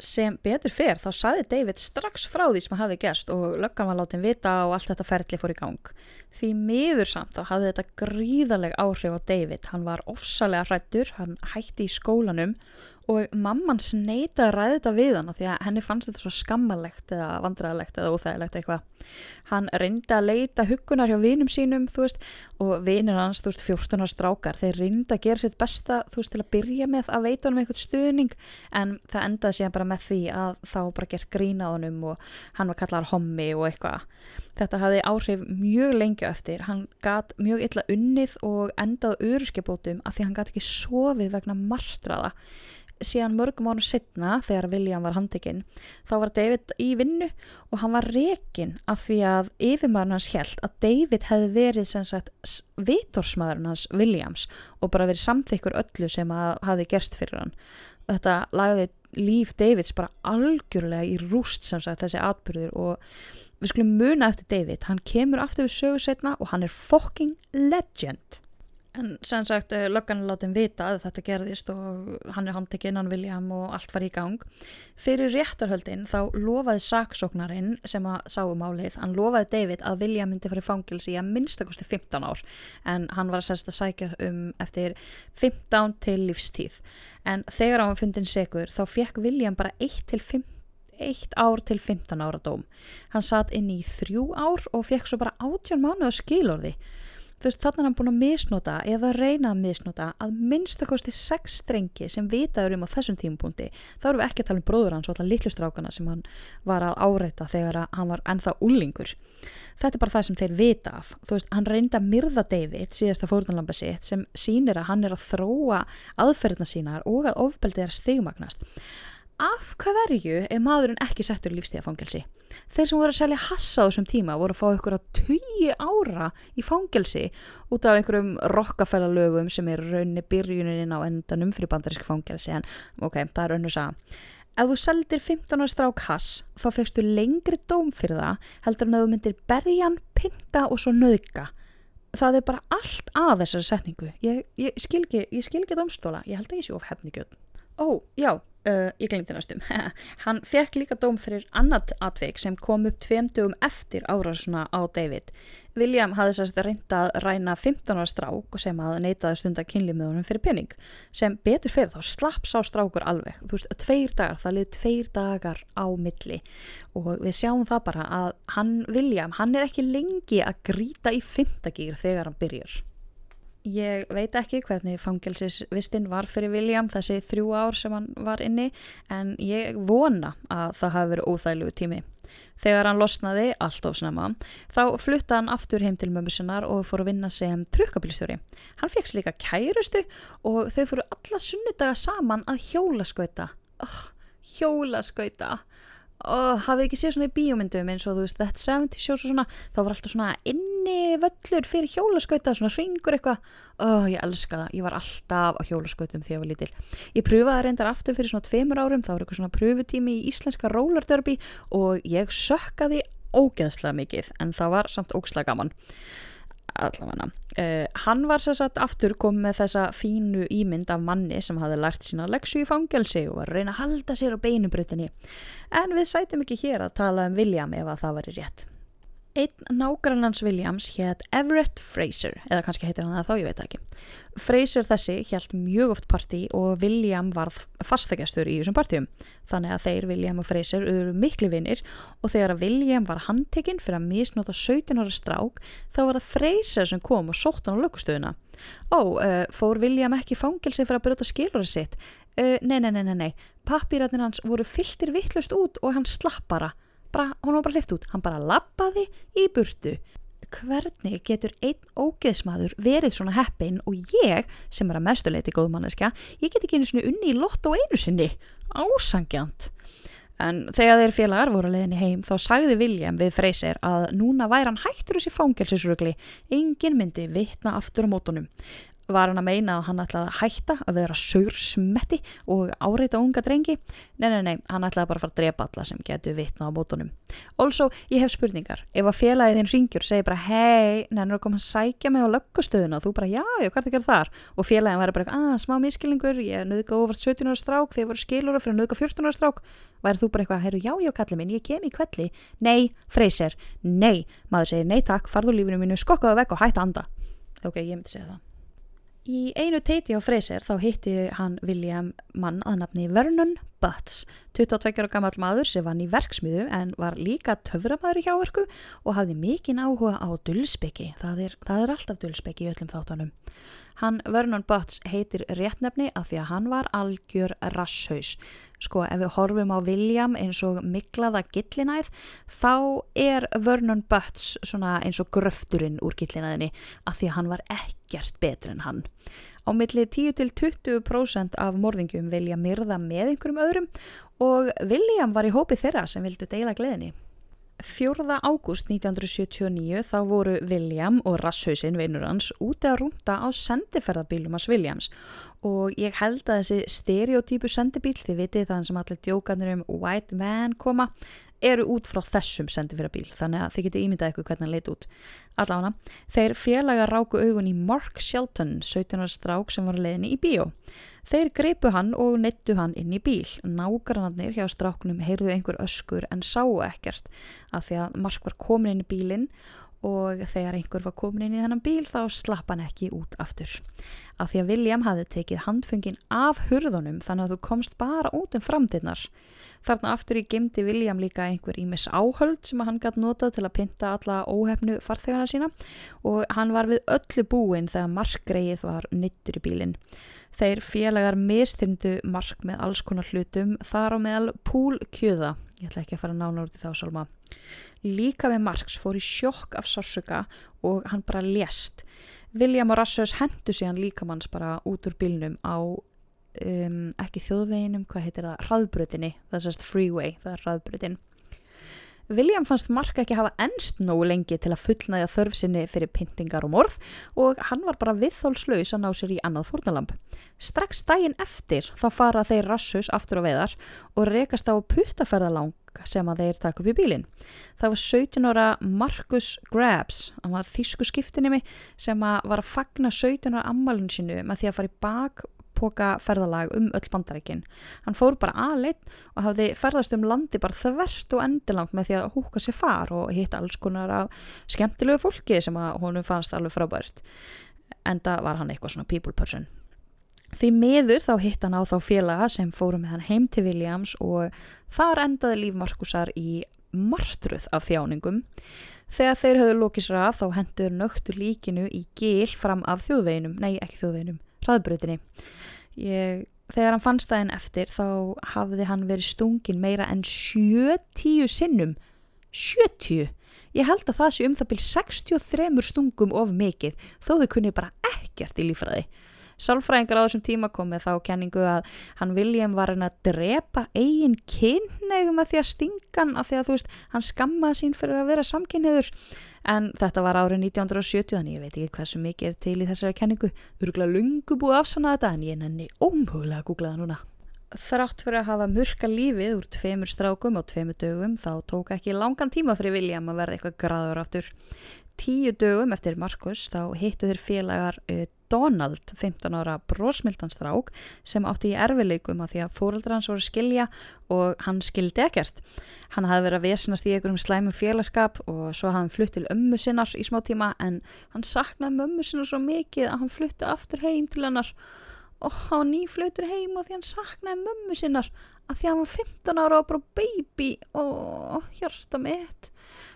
sem betur fer þá saði David strax frá því sem hafi gerst og löggan var látið vita og allt þetta ferli fór í gang. Því miður samt þá hafði þetta gríðaleg áhrif á David. Hann var ofsalega hrættur, hann hætti í skólanum og mamman sneita að ræða þetta við hann því að henni fannst þetta svo skammalegt eða vandræðalegt eða óþægilegt eitthvað. Hann reyndi að leita hugunar hjá vinum sínum veist og vinir hans þú veist 14 ára strákar þeir reyndi að gera sitt besta þú veist til að byrja með að veita honum eitthvað stuðning en það endaði síðan bara með því að þá bara gert grína honum og hann var kallar hommi og eitthvað. Þetta hafði áhrif mjög lengi eftir. Hann gat mjög illa unnið og endaði öryrkjabótum að því hann gat ekki sofið vegna martraða síðan mörgum ára setna þegar William var handekinn þá var David í vinnu og hann var rekin af því að yfirmaðurinn hans held að David hefði verið sem sagt vitorsmaðurinn hans Williams og bara verið samþykkur öllu sem að hafi gerst fyrir hann. Þetta lagði líf Davids bara algjörlega í rúst sem sagt þessi atbyrður og við skulum muna eftir David. Hann kemur aftur við sögu setna og hann er fucking legend En sem sagt, eh, löggan er látið vita að þetta gerðist og hann er handtekinn, hann William og allt var í gang. Fyrir réttarhöldin þá lofaði saksóknarinn sem að sáum álið, hann lofaði David að William myndi farið fangilsi í að minnstakosti 15 ár en hann var að sérst að sækja um eftir 15 til lífstíð. En þegar hann var fundin segur þá fekk William bara 1 til 5 eitt ár til 15 ára dóm. Hann satt inn í þrjú ár og fekk svo bara 18 mánuða skilorði þú veist þannig að hann búin að misnota eða reyna að misnota að minnstakosti sex strengi sem vitaður um á þessum tímupunkti þá erum við ekki að tala um bróður hans og alltaf litlustrákana sem hann var að áreita þegar hann var ennþá úlingur þetta er bara það sem þeir vita af. Þú veist hann reynda að myrða David síðasta fórunlamba sitt sem sínir að hann er að þróa aðferðina sínar og að ofbeldið er að stigmagnast af hvað verju er maðurinn ekki settur í lífstíðafangelsi? Þeir sem voru að selja hassa á þessum tíma voru að fá ykkur að tugi ára í fangelsi út af einhverjum rokkafælalögum sem er raunni byrjunin á endanum fyrir bandarísk fangelsi en ok, það er raun og saga. Ef þú seldir 15 ára strák hass þá fegstu lengri dóm fyrir það heldur en að þú myndir berjan, pinta og svo nöðka. Það er bara allt að þessari setningu. Ég, ég skil ekki domstóla, ég held að ég sé of hefnigjöð. Ó, já, uh, ég glemdi næstum. [LAUGHS] hann fekk líka dóm fyrir annat atveik sem kom upp tveimdugum eftir árásuna á David. William hafði sérst reynda að ræna 15 ára strák sem að neytaði stundar kynlímiðunum fyrir pening. Sem betur fyrir þá slapp sá strákur alveg. Þú veist, tveir dagar, það liði tveir dagar á milli og við sjáum það bara að hann, William, hann er ekki lengi að gríta í fymtagýr þegar hann byrjar. Ég veit ekki hvernig fangelsisvistinn var fyrir William þessi þrjú ár sem hann var inni en ég vona að það hafi verið óþæglugu tími. Þegar hann losnaði, allt of snema, þá flutta hann aftur heim til mömmu sinnar og fór að vinna sem trukkabilistjóri. Hann fekk líka kærustu og þau fóru alla sunnudaga saman að hjólaskauta. Oh, hjólaskauta og hafið ekki séð svona í bíómyndum eins og þú veist That 70 Shows og svona þá var alltaf svona inni völlur fyrir hjólaskauta svona ringur eitthvað. Og ég elska það, ég var alltaf á hjólaskautum þegar ég var lítil. Ég pröfaði að reyndar aftur fyrir svona tveimur árum, það var eitthvað svona pröfutími í íslenska rollerderby og ég sökkaði ógeðslega mikið en það var samt ógeðslega gaman allavega. Uh, hann var sér satt aftur komið með þessa fínu ímynd af manni sem hafði lært sína leksu í fangelsi og var að reyna að halda sér á beinubritinni en við sætum ekki hér að tala um William ef að það væri rétt Einn nágrannans Williams hétt Everett Fraser, eða kannski heitir hann það þá, ég veit ekki. Fraser þessi hélt mjög oft partí og William varð fastagestur í þessum partíum. Þannig að þeir, William og Fraser, auðvitað miklu vinnir og þegar að William var handtekinn fyrir að misnóta 17 ára strák þá var það Fraser sem kom og sótt hann á lögustöðuna. Ó, uh, fór William ekki fangilsi fyrir að brjóta skilurinn sitt? Uh, nei, nei, nei, nei, nei. Pappiratnir hans voru fylltir vittlust út og hann slapp bara bara, hún var bara hlift út, hann bara lappaði í burtu. Hvernig getur einn ógeðsmaður verið svona heppin og ég, sem er að mestuleiti góðmanniska, ég get ekki einu sinni unni í lott og einu sinni. Ásangjant. En þegar þeir félagar voru að leiðinni heim þá sagði William við Freyser að núna væri hann hættur þessi fángelsisrugli, engin myndi vittna aftur á mótunum var hann að meina að hann ætlaði að hætta að vera saursmetti og áreita unga drengi. Nei, nei, nei, hann ætlaði bara að fara að drepa alla sem getur vitna á mótunum. Also, ég hef spurningar, ef að félagið þinn ringjur segir bara, hei, nennur að koma að sækja mig á löggustöðuna, þú bara, já, já, hvað er það að gera þar? Og félagið væri bara, að, ah, smá miskilningur ég nöðga ofart 17 ára strák þegar voru skilur fyrir að nöðga 14 ára strák. Væri þú bara eitthvað, heyru, já, já, kallið minn, ég kem í kvelli nei, freyser, nei. Maður segir, nei takk, farðu lífinu mínu, skokkaðu vekk og hætta anda. Ok, ég myndi segja það Í einu teiti á Freyser þá hitti hann William mann að nafni Vernon Butts, 22 ára gammal maður sem vann í verksmiðu en var líka töframæður í hjáverku og hafði mikinn áhuga á dulspeki. Það er, það er alltaf dulspeki í öllum þáttanum. Hann Vernon Butts heitir réttnefni af því að hann var algjör rasshaus sko ef við horfum á William eins og miklaða gillinæð þá er Vernon Butts svona eins og gröfturinn úr gillinæðinni af því að hann var ekkert betur en hann. Á milli 10-20% af morðingum vilja myrða með einhverjum öðrum og William var í hópi þeirra sem vildu deila gleðinni. 4. ágúst 1979 þá voru William og Rasshausinn vinnur hans úti að rúnda á sendiferðabílum hans Williams og ég held að þessi stereotypu sendibíl, þið vitið þann sem allir djókanir um white man koma eru út frá þessum sendiferðabíl þannig að þið getið ímyndað ykkur hvernig hann leiti út allána, þeir félaga ráku augun í Mark Shelton 17 ára strák sem var leðinni í bíó Þeir greipu hann og nettu hann inn í bíl. Nágrannarnir hjá stráknum heyrðu einhver öskur en sáu ekkert af því að Mark var komin inn í bílinn og þegar einhver var komin inn í þennan bíl þá slapp hann ekki út aftur. Af því að William hafði tekið handfungin af hurðunum þannig að þú komst bara út um framtinnar. Þarna aftur í gemdi William líka einhver ímis áhöld sem hann gæti notað til að pinta alla óhefnu farþegana sína og hann var við öllu búin þegar Mark greið var nittur í bílinn. Þeir félagar mistyndu mark með alls konar hlutum þar á meðal púlkjöða. Ég ætla ekki að fara nána út í þá salma. Líka með Marks fór í sjokk af sársöka og hann bara lést. William og Rassus hendu hann líkamanns bara út úr bílnum á um, ekki þjóðveginum, hvað heitir það, hraðbrutinni. Það er sérst freeway, það er hraðbrutin. William fannst Mark ekki hafa ennst nógu lengi til að fullnaðja þörf sinni fyrir pyntingar og morð og hann var bara viðþólslaus að ná sér í annað fórnalamb. Strax daginn eftir þá fara þeir rassus aftur á veðar og rekast á puttaferðalang sem að þeir taka upp í bílinn. Það var 17 ára Marcus Grabs, hann var þísku skiptinimi sem að var að fagna 17 ára ammalun sinu með því að fara í bak póka ferðalag um öll bandarækin. Hann fór bara aðleitt og hafði ferðast um landi bara þvert og endilangt með því að húka sér far og hitta alls konar af skemmtilegu fólki sem að honum fannst alveg frábært. Enda var hann eitthvað svona people person. Því miður þá hitt hann á þá félaga sem fóru með hann heim til Williams og þar endaði líf Markusar í martruð af þjáningum. Þegar þeir höfðu lókis raf þá hendur nögtu líkinu í gil fram af þjóðveginum, nei ekki þjóðveginum, hraðbrutinni. Ég, þegar hann fannst það en eftir þá hafði hann verið stungin meira en 70 sinnum. 70? Ég held að það sé um það byrj 63 stungum of mikið þó þau kunni bara ekkert í lífræði. Sálfræðingar á þessum tíma komið þá kenningu að hann William var hann að drepa eigin kynnegum að því að stingan að því að þú veist hann skammaði sín fyrir að vera samkynniður en þetta var árið 1970 þannig ég veit ekki hversu mikið er til í þessari kenningu. Urgla lungu búið afsanna þetta en ég nenni ómhuglega að googla það núna. Þrátt fyrir að hafa murka lífið úr tveimur strákum og tveimur dögum þá tók ekki langan tíma fyrir William að verða eitthvað graður aftur. Tíu dögum eftir Markus þá hittu þeir félagar uh, Donald, 15 ára brósmildanstrák sem átti í erfileikum að því að fóreldra hans voru skilja og hann skildi ekkert. Hann hafði verið að vesnast í einhverjum slæmum félagskap og svo hafði hann flutt til ömmu sinnar í smá tíma en hann saknaði mömmu sinnar svo mikið að hann flutti aftur heim til hennar og hann nýflutur heim og því hann saknaði mömmu sinnar að því að hann var 15 ára og bara baby og hjarta mitt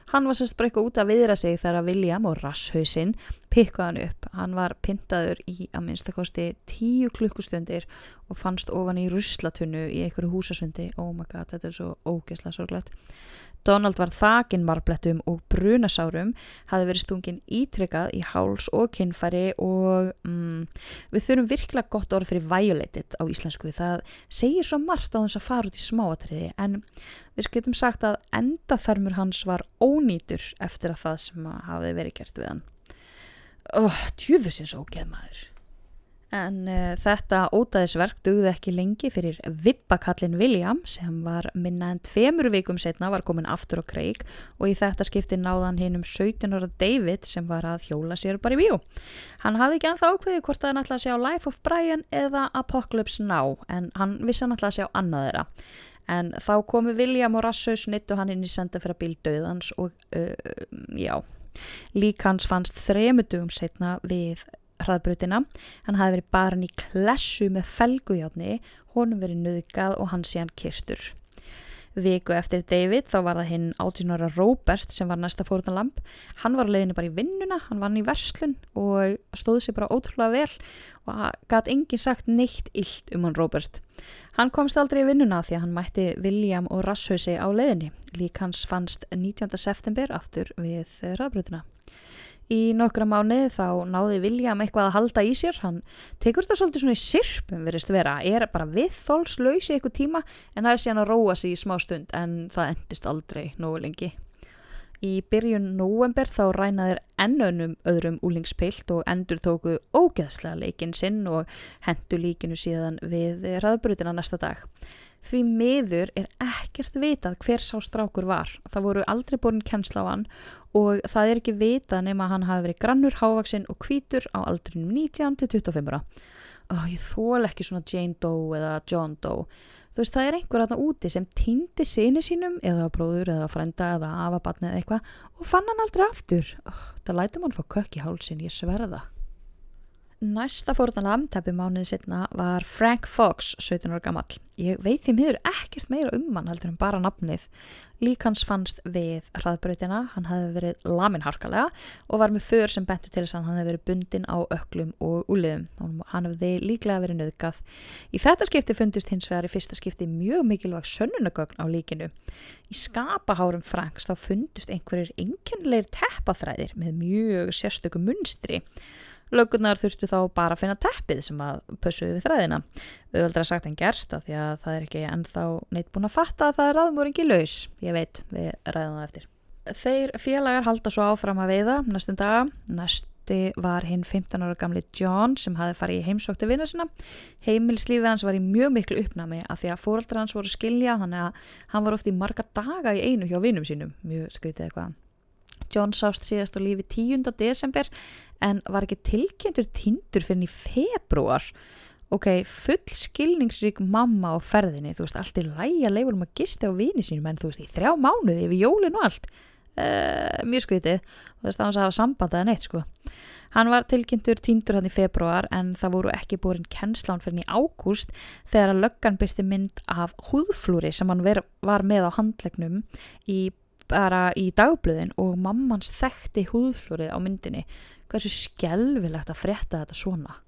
Hann var sérst bara eitthvað út að viðra sig þegar William og Rasshausinn pikkaði hann upp. Hann var pintaður í að minnstakosti tíu klukkustundir og fannst ofan í ruslatunnu í einhverju húsasundi. Oh my god, þetta er svo ógeðslega sorglegt. Donald var þakin marblettum og brunasárum, hafi verið stungin ítrykkað í háls og kinnfæri og mm, við þurfum virkilega gott orð fyrir violated á íslensku. Það segir svo margt á þess að fara út í smáatriði en við skiltum sagt að endaþarmur hans var ónýtur eftir að það sem hafi verið gert við hann. Oh, Tjúfusins ógeð maður. En uh, þetta ótaðisverk dugði ekki lengi fyrir vippakallin William sem var minna en tveimur vikum setna var komin aftur á kreik og í þetta skipti náðan hinn um 17 ára David sem var að hjóla sér bara í bíó. Hann hafði ekki anþá ákveði hvort að hann ætlaði að sjá Life of Brian eða Apocalypse Now en hann vissi hann ætlaði að sjá annað þeirra. En þá komu William og Rassus nittu hann inn í senda fyrir bíldauðans og uh, já, lík hans fannst þremutugum setna við hraðbrutina. Hann hafi verið barn í klessu með felgujátni, honum verið nöðgað og hann sé hann kyrstur. Viku eftir David þá var það hinn 18 ára Robert sem var næsta fórðanlamp. Hann var leiðinu bara í vinnuna, hann var hann í verslun og stóði sér bara ótrúlega vel og gæti enginn sagt neitt illt um hann Robert. Hann komst aldrei í vinnuna því að hann mætti William og Rasshausi á leiðinni. Lík hans fannst 19. september aftur við hraðbrutina. Í nokkra mánuði þá náði William eitthvað að halda í sér, hann tekur þetta svolítið svona í sirpum verist vera, er bara viðþólslaus í eitthvað tíma en það er síðan að róa sig í smá stund en það endist aldrei nógu lengi. Í byrjun november þá rænaðir ennönum öðrum úlingspilt og endur tóku ógeðslega leikinn sinn og hendu líkinu síðan við raðbrutina næsta dag. Því miður er ekkert vitað hver sá strákur var. Það voru aldrei borin kennsla á hann og það er ekki vitað nema að hann hafi verið grannur, hávaksinn og kvítur á aldrinum 19 til 25 ára. Oh, ég þól ekki svona Jane Doe eða John Doe. Þú veist, það er einhver aðna úti sem týndi sinni sínum eða bróður eða frenda eða afabatni eða eitthvað og fann hann aldrei aftur. Oh, það lætum hann fá kökk í hálsin, ég sverða. Næsta fórðanlam, teppi mánuðið setna, var Frank Fox, 17 ára gammal. Ég veit því miður ekkert meira um hann heldur en bara nafnið. Lík hans fannst við hraðbröytina, hann hefði verið laminharkalega og var með för sem bentur til þess að hann hefði verið bundin á öklum og úliðum. Hann hefði líklega verið nöðgað. Í þetta skipti fundust hins vegar í fyrsta skipti mjög mikilvæg sönnunagögn á líkinu. Í skapahárum Franks þá fundust einhverjir enginleir teppaþræðir með mjög sérstöku munstri. Lögurnar þurftu þá bara að finna teppið sem að pössuði við þræðina. Auðvöldra sagt en gert að því að það er ekki ennþá neitt búin að fatta að það er aðmúringi laus. Ég veit, við ræðum það eftir. Þeir félagar halda svo áfram að veiða næstum daga. Næsti var hinn 15 ára gamli John sem hafi farið í heimsókti vinna sinna. Heimilslífið hans var í mjög miklu uppnami að því að fóraldra hans voru skilja þannig að hann var ofti í marga daga í einu hjá vinnum sínum. Mjög skritið eitthvað. John sást síðast á lífi 10. desember en var ekki tilkynntur tindur fyrir í februar ok, full skilningsrík mamma á ferðinni, þú veist, allt er læja leifur um að gista á vini sínum en þú veist, í þrjá mánuði yfir jólin og allt. Uh, mjög skritið og þess að hann sá að hafa sambandaði neitt sko. Hann var tilkynntur tindur hann í februar en það voru ekki búin kennslán fyrir í ágúst þegar að löggan byrti mynd af húðflúri sem hann var með á handlegnum í bara í dagblöðin og mammans þekkti húðflúrið á myndinni hversu skjálfilegt að frétta þetta svona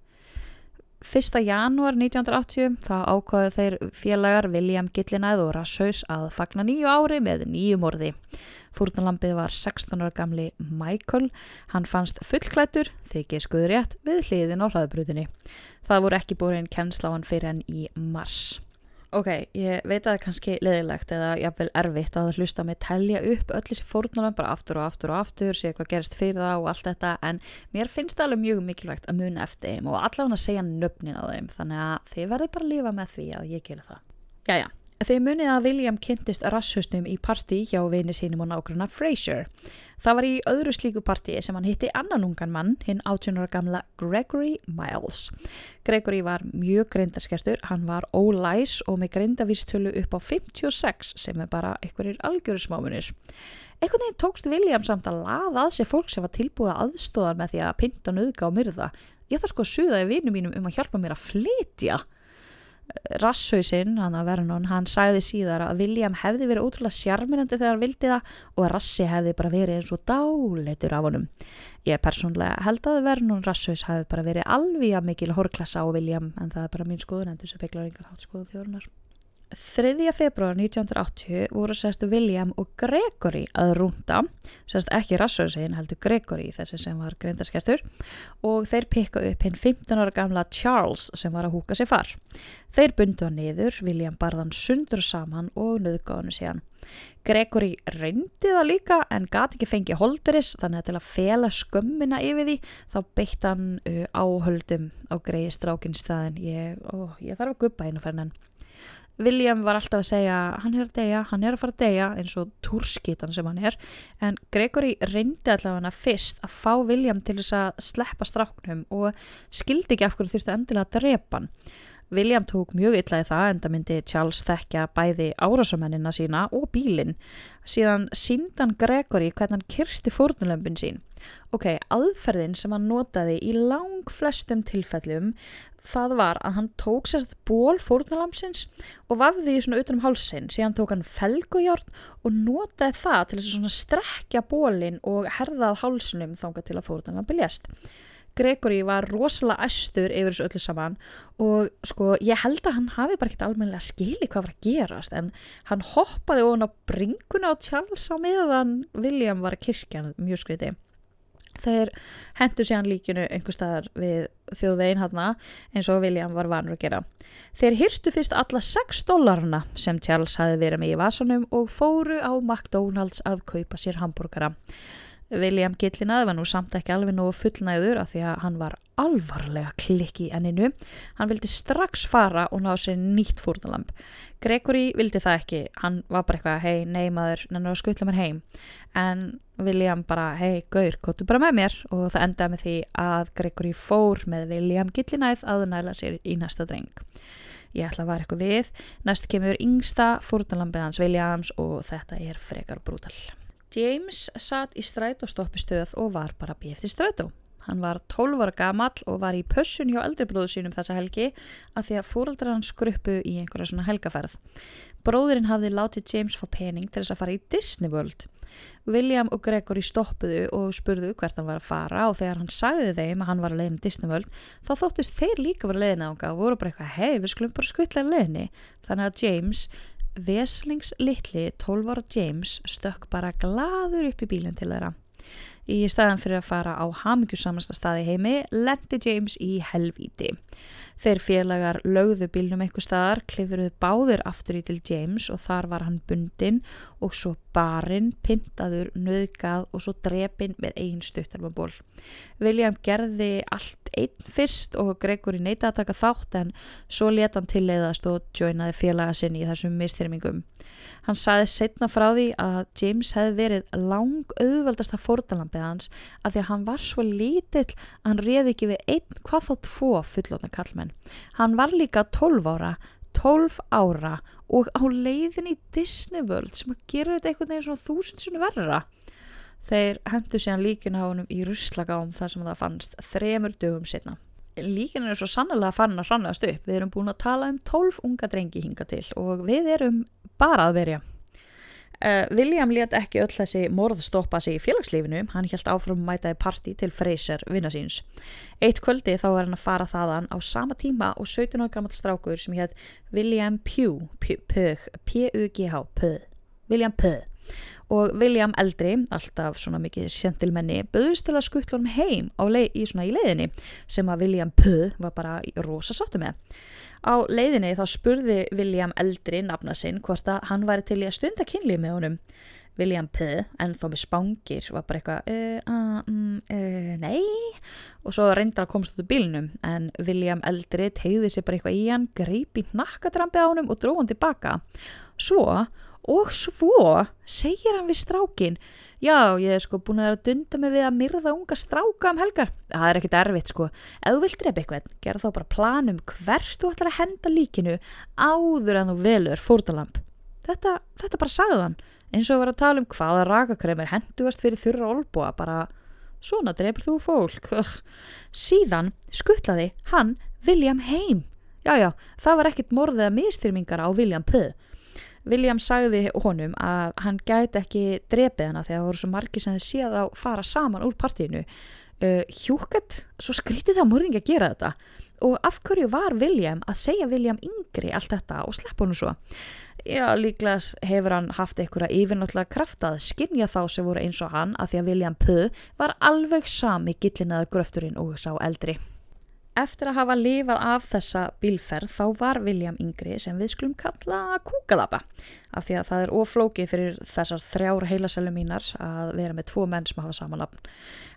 1. janúar 1980 þá ákvaðu þeir félagar William Gillinæð og Rasshaus að fagna nýju ári með nýju morði. Fúrnalampið var 16 ára gamli Michael, hann fannst fullklættur, þykið skuðrétt við hliðin á hraðbrutinni. Það voru ekki búin hann fyrir enn í mars. Ok, ég veit að það er kannski leðilegt eða jafnvel erfitt að hlusta mig telja upp öll þessi fórnalöfn bara aftur og aftur og aftur, sé hvað gerist fyrir það og allt þetta en mér finnst það alveg mjög mikilvægt að muna eftir þeim og allavega að segja nöfnin á þeim þannig að þið verður bara að lifa með því að ég gera það. Jæja, Þeir munið að William kynntist rasshustum í partí hjá vini sínum og nágrunna Fraser. Það var í öðru slíku partíi sem hann hitti annan ungan mann, hinn 18 ára gamla Gregory Miles. Gregory var mjög greindarskertur, hann var ólæs og með greindavístölu upp á 56 sem er bara einhverjir algjöru smámunir. Einhvern veginn tókst William samt að laða að sér fólk sem var tilbúið að aðstóðan með því að pinta nöðga og myrða. Ég þarf sko að suða í vinum mínum um að hjálpa mér að flytja. Rasshausinn, hann að Vernon, hann sagði síðar að William hefði verið ótrúlega sjarmirandi þegar hann vildi það og að Rassi hefði bara verið eins og dáleitur af honum. Ég persónlega held að Vernon Rasshaus hefði bara verið alveg að mikil horklassa á William en það er bara mín skoðun en þess að byggla yngar hátt skoðu þjórunar. 3. februar 1980 voru sérstu William og Gregory að rúnda, sérst ekki Rasshausinn heldur Gregory þessi sem var greindarskertur og þeir pikka upp hinn 15 ára gamla Charles sem var að húka sér far. Þeir bundu hann niður, William barðan sundur saman og nöðgáðu hann síðan. Gregory reyndi það líka en gati ekki fengið holderis þannig að til að fela skömmina yfir því þá beitt hann uh, áhöldum á greiði strákinn staðin. Ég, ó, ég þarf að guppa einu fennan. William var alltaf að segja hann er að deyja, hann er að fara að deyja eins og túrskítan sem hann er en Gregory reyndi allavega fyrst að fá William til þess að sleppa stráknum og skildi ekki af hverju þurftu endilega að drepa hann. William tók mjög illaði það en það myndi Charles þekkja bæði árásamennina sína og bílinn. Síðan síndan Gregory hvernig hann kyrti fórnulömpin sín. Ok, aðferðin sem hann notaði í lang flestum tilfellum það var að hann tók sérst ból fórnalamsins og vafði því svona utanum hálsinn, síðan tók hann felgujárn og notaði það til þess að strekja bólinn og herðað hálsinum þánga til að fórnalambi lést. Gregory var rosalega æstur yfir þessu öllu saman og sko ég held að hann hafi bara ekkert almennilega skili hvað var að gerast en hann hoppaði ofan á bringuna á Charles á meðan William var að kirkja mjög skriti. Þeir hendur sér hann líkinu einhver staðar við þjóðvegin hann eins og William var vanur að gera. Þeir hyrstu fyrst alla 6 dólarna sem Charles hafi verið með í vasanum og fóru á McDonalds að kaupa sér hambúrgara. William Gillinaði var nú samt ekki alveg nógu fullnæður af því að hann var alvarlega klikki í enninu. Hann vildi strax fara og ná sér nýtt fórnalamb. Gregory vildi það ekki. Hann var bara eitthvað, hei, nei maður, nennu að skutla mér heim. En William bara, hei, gaur, kóttu bara með mér og það endaði með því að Gregory fór með William Gillinæð að næla sér í næsta dreng. Ég ætla að vara eitthvað við. Næst kemur yngsta fórnalambið hans Williams og þetta er frekar brútal. James satt í strætóstoppistöð og var bara bíft í strætó. Hann var 12 ára gamall og var í pössun hjá eldribróðu sínum þessa helgi að því að fóraldrar hans gruppu í einhverja svona helgaferð. Bróðurinn hafði látið James fá pening til þess að fara í Disney World. William og Gregory stoppuðu og spurðu hvert hann var að fara og þegar hann sagði þeim að hann var að leiðin Disney World þá þóttist þeir líka verið leiðin ánga og voru bara eitthvað hei við skulum bara skutla leiðinni. Þannig að James Veslingslitli 12 ára James stökk bara gladur upp í bílinn til þeirra. Í staðan fyrir að fara á hamingjusamasta staði heimi lendi James í helvíti. Þeir félagar lögðu bílnum eitthvað staðar, klifuruðu báður aftur í til James og þar var hann bundin og svo barinn, pintaður, nöðgað og svo drepinn með einn stuttarmaból. William gerði allt einn fyrst og Gregory neyta að taka þátt en svo leta hann tilleiðast og joinaði félaga sinni í þessum mistyrmingum. Hann saði setna frá því að James hefði verið lang auðveldasta fórtalambið hans að því að hann var svo lítill að hann reði ekki við einn hvað þá tvo fullóna kallmenn. Hann var líka 12 ára 12 ára og á leiðin í Disney World sem að gera þetta einhvern veginn svona þúsindsunni verra. Þeir hendu síðan líkinu á honum í ruslagáum þar sem það fannst þremur dögum setna. Líkinu er svo sannlega fann að hrannast upp. Við erum búin að tala um 12 unga drengi hinga til og við erum bara að verja. Uh, William let ekki öll þessi morð stoppa sig í félagslífinu, hann helt áfram mætaði parti til Fraser vinna síns. Eitt kvöldi þá var hann að fara þaðan á sama tíma og 17 ára gammal strákur sem hétt William Pugh, P-U-G-H, William Pugh og William Eldri, alltaf svona mikið sjentilmenni, böðust til að skuttla hann heim leið, í, í leiðinni sem að William Pugh var bara rosa sáttu með. Á leiðinni þá spurði William Eldri nafna sinn hvort að hann væri til í að stunda kynlið með honum. William P. en þó með spangir var bara eitthvað uh, uh, uh, nei og svo reyndar að komast út úr bílnum en William eldri tegði sér bara eitthvað í hann greipi nakkatrampi á hann og dróði hann tilbaka svo og svo segir hann við strákin já ég hef sko búin að dunda mig við að myrða unga stráka um helgar. Það er ekkit erfitt sko. Ef þú vilt drepa eitthvað gerð þá bara planum hvert þú ætlar að henda líkinu áður en þú velur fórtalamp þetta, þetta bara sagði hann eins og var að tala um hvaða rakakremir hendugast fyrir þurra olbúa bara svona drefur þú fólk. Síðan skuttlaði hann William heim. Jájá, það var ekkit morðið að mistyrmingar á William P. William sagði honum að hann gæti ekki drefið hana þegar það voru svo margi sem þið séð á fara saman úr partíinu uh, hjúkat, svo skrítið það morðingi að gera þetta og af hverju var William að segja William yngri allt þetta og sleppa honum svo Já, líklega hefur hann haft einhverja yfirnáttlega kraftað skinnja þá sem voru eins og hann að því að William P. var alveg sami gillinaður gröfturinn og sá eldri. Eftir að hafa lifað af þessa bílferð þá var William yngri sem við skulum kalla kúkalapa af því að það er oflóki fyrir þessar þrjár heilasælum mínar að vera með tvo menn sem hafa samanlapn.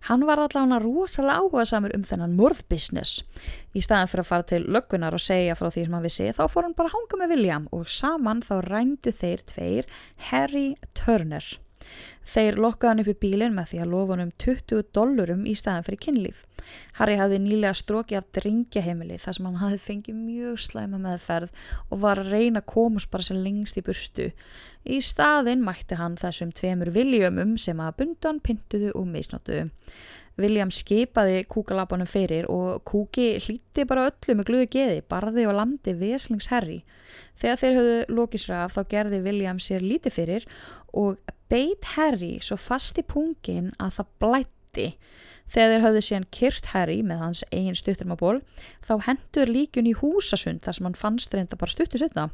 Hann var allavega rosalega áhuga samur um þennan morðbusiness. Í staðan fyrir að fara til löggunar og segja frá því sem hann vissi þá fór hann bara hanga með William og saman þá rændu þeir tveir Harry Turner. Þeir lokkaðan upp í bílinn með því að lofa hann um 20 dollurum í staðan fyrir kynlíf. Harry hafði nýlega stróki af dringjaheimili þar sem hann hafði fengið mjög slæma meðferð og var að reyna að komast bara sem lengst í burtu. Í staðinn mætti hann þessum tveimur viljumum sem að bundan, pintuðu og misnóttuðu. William skipaði kúkalabanum fyrir og kúki hlíti bara öllu með gluðu geði, barði og landi veslingsherri. Þegar þeir höfðu lókisraf þá gerði William sér lítið fyrir og beit Harry svo fast í pungin að það blætti. Þegar þeir höfðu síðan kyrt Harry með hans eigin stutturmaból þá hendur líkun í húsasund þar sem hann fannst reynda bara stuttu setna.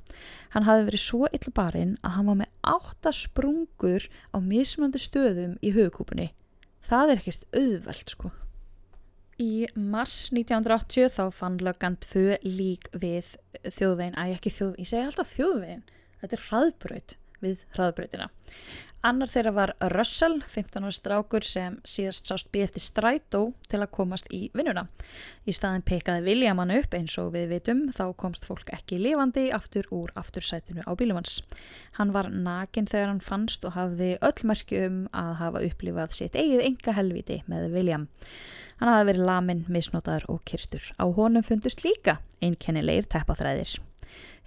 Hann hafði verið svo illbarinn að hann var með átta sprungur á mismöndu stöðum í hugkúpunni. Það er ekkert auðvelt sko. Í mars 1980 þá fann löggan tvö lík við þjóðvegin, að ekki þjóðvegin, ég segi alltaf þjóðvegin, þetta er hraðbröð við hraðbröðina. Annar þeirra var Russell, 15 ára strákur sem síðast sást býð eftir strætó til að komast í vinnuna. Í staðin pekaði William hann upp eins og við vitum þá komst fólk ekki lifandi aftur úr aftursætinu á bílumans. Hann var nakin þegar hann fannst og hafði öll merki um að hafa upplifað sitt eigið enga helviti með William. Hann hafði verið lamin, misnotaður og kyrstur. Á honum fundust líka einkennilegir teppaþræðir.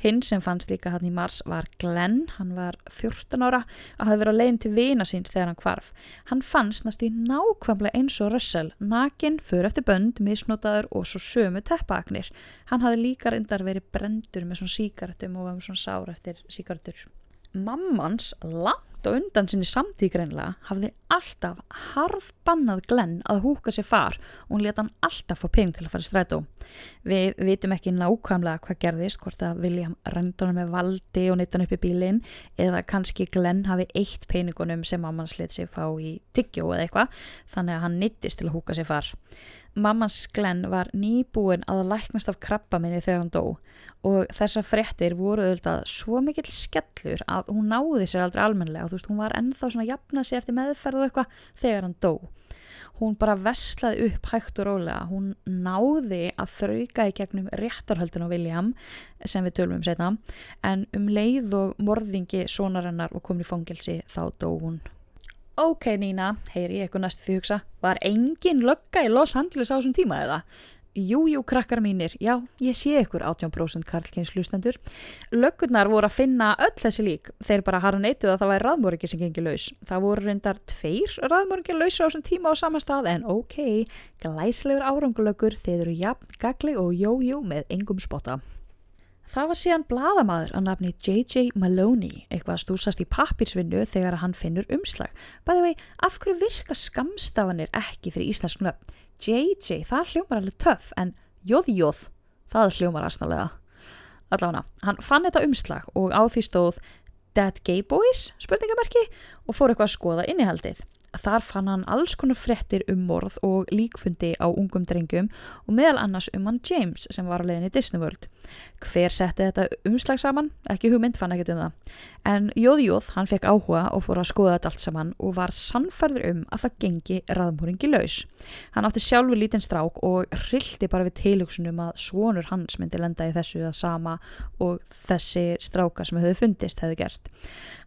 Hinn sem fannst líka hann í mars var Glenn, hann var 14 ára og hafði verið á leginn til vina síns þegar hann kvarf. Hann fannst næst í nákvæmlega eins og Russell, nakin, fyrir eftir bönd, misnotaður og svo sömu teppaaknir. Hann hafði líka reyndar verið brendur með svona síkartum og var með svona sár eftir síkartur. Mammans langt og undan sinni samtíkreinlega hafði alltaf harðbannað Glenn að húka sér far og hún leta hann alltaf fá peng til að fara strætó. Við vitum ekki nákvæmlega hvað gerðist, hvort að William röndunum með valdi og nýttan upp í bílinn eða kannski Glenn hafi eitt peningunum sem mamman sliðt sér fá í tyggjó eða eitthvað þannig að hann nýttist til að húka sér far. Mammans Glenn var nýbúin að læknast af krabba minni þegar hann dó og þessar frettir voru auðvitað svo mikill skellur að hún náði sér aldrei almenlega og þú veist hún var ennþá svona jafna sér eftir meðferð og eitthvað þegar hann dó. Hún bara veslaði upp hægt og rólega, hún náði að þrauka í gegnum réttarhöldun og William sem við tölum um setna en um leið og morðingi sonarinnar og komin í fangilsi þá dó hún. Ok Nína, heyri ég eitthvað næstu því hugsa, var engin lögga í Los Angeles á þessum tíma eða? Jújú, jú, krakkar mínir, já, ég sé ykkur 18% karlkynns hlustendur. Löggurnar voru að finna öll þessi lík, þeir bara harða neytuð að það væri raðmóringi sem gengi laus. Það voru reyndar tveir raðmóringi lausa á þessum tíma á sama stað, en ok, glæslegur árangulöggur, þeir eru jafn, gagli og jójú með engum spotta. Það var síðan bladamadur að nafni J.J. Maloney eitthvað að stúsast í pappirsvinnu þegar hann finnur umslag. Bæði vei, af hverju virka skamstafanir ekki fyrir íslensku nöfn? J.J. það hljómar alveg töff en J.J. það hljómar aðsnalega. Allavega, hann fann þetta umslag og á því stóð Dead Gay Boys? spurningamerki og fór eitthvað að skoða innihaldið. Þar fann hann alls konar frettir um morð og líkfundi á ungum drengjum og meðal annars um hann James sem var á leiðinni Disney World. Hver setti þetta umslag saman? Ekki hugmynd fann ekkert um það. En Jóðjóð, hann fekk áhuga og fór að skoða þetta allt saman og var sannferður um að það gengi raðmóringi laus. Hann átti sjálfur lítinn strák og rildi bara við tilugsunum að svonur hans myndi lenda í þessu að sama og þessi strákar sem hefur fundist hefur gert.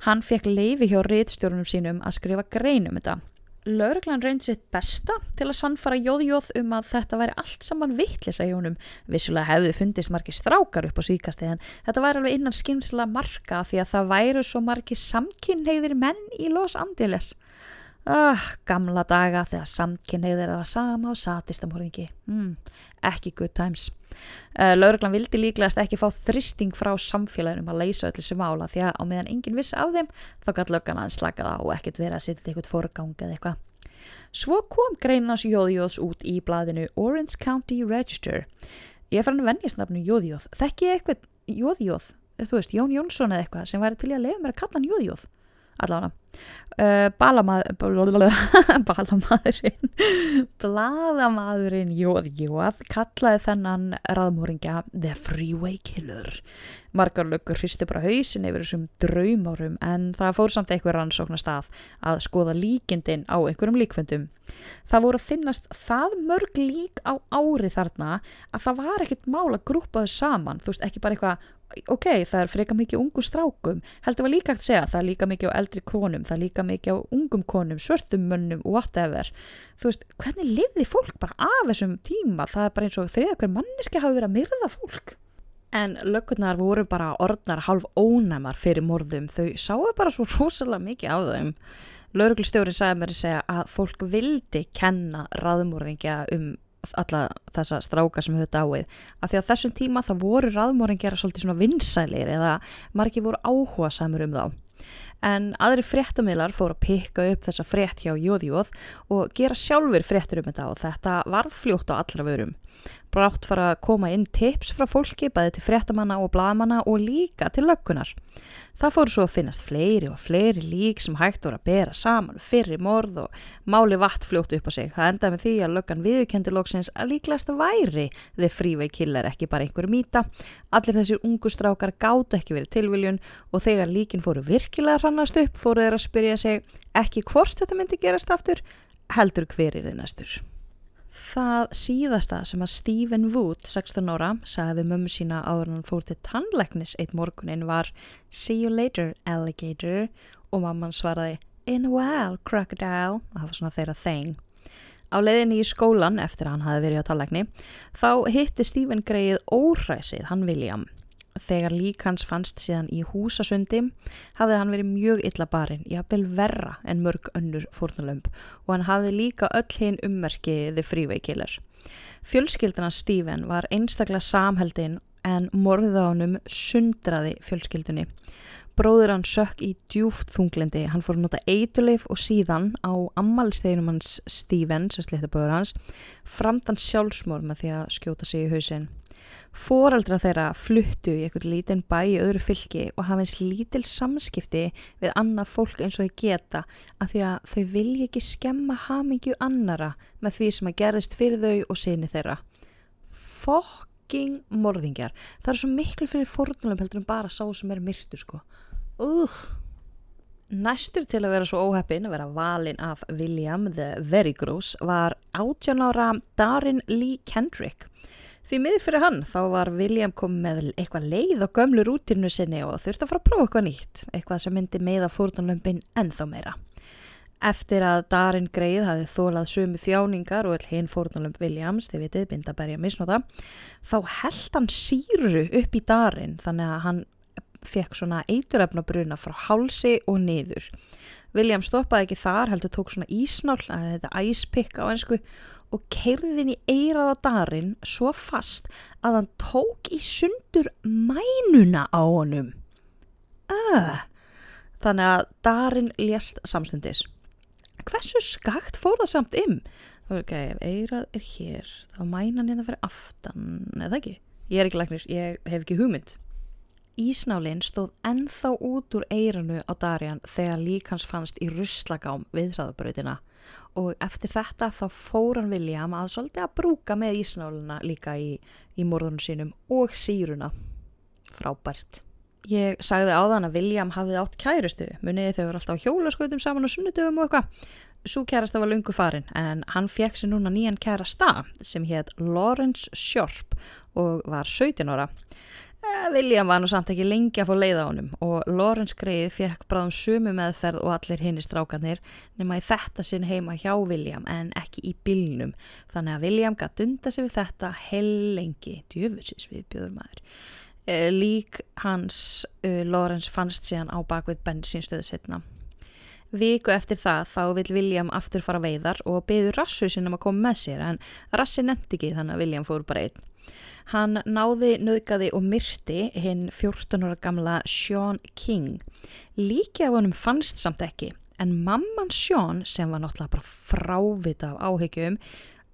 Hann fekk leifi hjá réttstjórnum sínum að skrifa grein um þetta lauruglan reyndi sitt besta til að sannfara jóðjóð um að þetta væri allt saman vittlisa í honum. Vissulega hefðu fundist margir strákar upp á síkasti en þetta væri alveg innan skimsla marka því að það væru svo margir samkynheyðir menn í Los Angeles. Ah, gamla daga þegar samkynheyðir er það sama og satistamorðingi. Mm, ekki good times. Uh, lauruglan vildi líklegast ekki fá þristing frá samfélaginum að leysa öll þessi mála því að á meðan enginn vissi af þeim þá gæti löggan að slaka það og ekkert verið að setja eitthvað forgang eða eitthvað. Svo kom greinans Jóðjóðs út í blaðinu Orange County Register. Ég er farin að vennjast nafnu Jóðjóð. Þekk ég eitthvað Jóðjóð, þú veist Jón Jónsson eða eitthvað sem væri til að lefa mér að kalla hann Jóðjóð allavega. Uh, balamaðurinn [LAUGHS] bladamaðurinn Jóð Jóð kallaði þennan raðmóringja The Freeway Killer. Margar lögur hristi bara hausin yfir þessum draumárum en það fór samt einhver rannsóknar stað að skoða líkindin á einhverjum líkfundum það voru að finnast það mörg lík á ári þarna að það var ekkert mál að grúpa þau saman þú veist ekki bara eitthvað ok, það er freka mikið ungu strákum. Heldur var líka að segja, það er líka mikið á eldri konum, það er líka mikið á ungum konum svörtum mönnum, whatever. Þú veist, hvernig lifði fólk bara af þessum tíma, það er bara eins og þriða hver manneski hafi verið að myrða fólk. En lögurnar voru bara orðnar halv ónæmar fyrir morðum. Þau sáu bara svo rosalega mikið á þeim. Lauruglistjórin sagði mér að fólk vildi kenna raðmorðingja um alla þessa stráka sem höfðu dáið. Af því að þessum tíma það voru raðmóringera svolítið svona vinsælir eða margir voru áhuga samur um þá. En aðri fréttamilar fóru að pikka upp þessa frétt hjá Jóðjóð og gera sjálfur fréttur um þetta og þetta varð fljótt á allra vörum brátt fara að koma inn tips frá fólki bæði til fréttamanna og bladamanna og líka til löggunar. Það fóru svo að finnast fleiri og fleiri lík sem hægt voru að bera saman fyrir morð og máli vatn fljótt upp á sig. Það endaði með því að löggan viðkendi lóksins að líklegast væri þið frívei killar ekki bara einhverju mýta. Allir þessir ungu strákar gátt ekki verið tilviljun og þegar líkin fóru virkilega hrannast upp fóru þeir að spyrja sig ekki hvort þetta myndi gerast aftur heldur hver er þið næstur það síðasta sem að Stephen Wood, 16 ára, sagði við mömmu sína áður hann fór til tannleiknis eitt morgunin var See you later alligator og mamman svaraði In a while crocodile og það var svona þeirra þeng. Á leiðinni í skólan eftir að hann hafi verið á tannleikni þá hitti Stephen greið óræsið, hann William Þegar lík hans fannst síðan í húsasundi hafði hann verið mjög illa barinn, jáfnvel verra en mörg önnur fórnulömp og hann hafði líka öll hinn ummerkiði fríveikilar. Fjölskyldana Stephen var einstaklega samheldin en morðánum sundraði fjölskyldunni. Bróður hann sökk í djúft þunglindi, hann fór að nota eituleif og síðan á ammalsteginum hans Stephen, sem slíkta bróður hans, framtann sjálfsmór með því að skjóta sig í hausinn. Fóraldra þeirra fluttu í eitthvað lítinn bæ í öðru fylki og hafa eins lítil samskipti við annað fólk eins og þau geta af því að þau vilja ekki skemma hamingju annara með því sem að gerist fyrir þau og sinni þeirra. Fokking morðingjar. Það er svo miklu fyrir fórnulum heldur en bara sá sem er myrtu sko. Ugh. Næstur til að vera svo óheppin að vera valin af William the Very Gross var 18 ára Darin Lee Kendrick. Því miður fyrir hann þá var William komið með eitthvað leið á gömlu rútinu sinni og þurfti að fara að prófa eitthvað nýtt, eitthvað sem myndi með að fórtunlömpin ennþá meira. Eftir að Darin Greið hafi þólað sömu þjáningar og hinn fórtunlömp Williams, þið vitið, bindaberja misnóta, þá held hann síru upp í Darin þannig að hann fekk svona eituröfna bruna frá hálsi og niður. William stoppaði ekki þar, heldur tók svona ísnál, þetta æspikk á einsku og keirðin í eirað á Darin svo fast að hann tók í sundur mænuna á honum. Öh, þannig að Darin lést samstundis. Hversu skakt fór það samt ym? Ok, ef eirað er hér, þá mænan hérna fyrir aftan, eða ekki? Ég er ekki læknir, ég hef ekki hugmynd. Ísnálinn stóð ennþá út úr eiranu á Darjan þegar lík hans fannst í russlagám við hraðabrautina og eftir þetta þá fór hann William að svolítið að brúka með ísnáluna líka í, í morðunum sínum og síruna. Frábært. Ég sagði áðan að William hafði átt kærustu, muniði þau voru alltaf á hjólaskautum saman á sunnudöfum og eitthvað. Svo kærasta var lungu farin en hann fekk sér núna nýjan kærasta sem hétt Lawrence Sharp og var 17 ára. Eh, William var nú samt ekki lengi að fá leið á honum og Lawrence greið fekk bráðum sumu meðferð og allir hinn í strákanir nema í þetta sinn heima hjá William en ekki í bylnum. Þannig að William gætt undan sig við þetta hell lengi, djöfusins við bjöður maður. Eh, lík hans uh, Lawrence fannst síðan á bakvið bensinstöðu setna. Viku eftir það þá vil William aftur fara veiðar og beður rassu sinum að koma með sér en rassi nefndi ekki þannig að William fór bara einn. Hann náði, nöðgadi og myrti hinn 14 ára gamla Sean King. Líki af honum fannst samt ekki en mamman Sean sem var náttúrulega bara frávita af áhegjum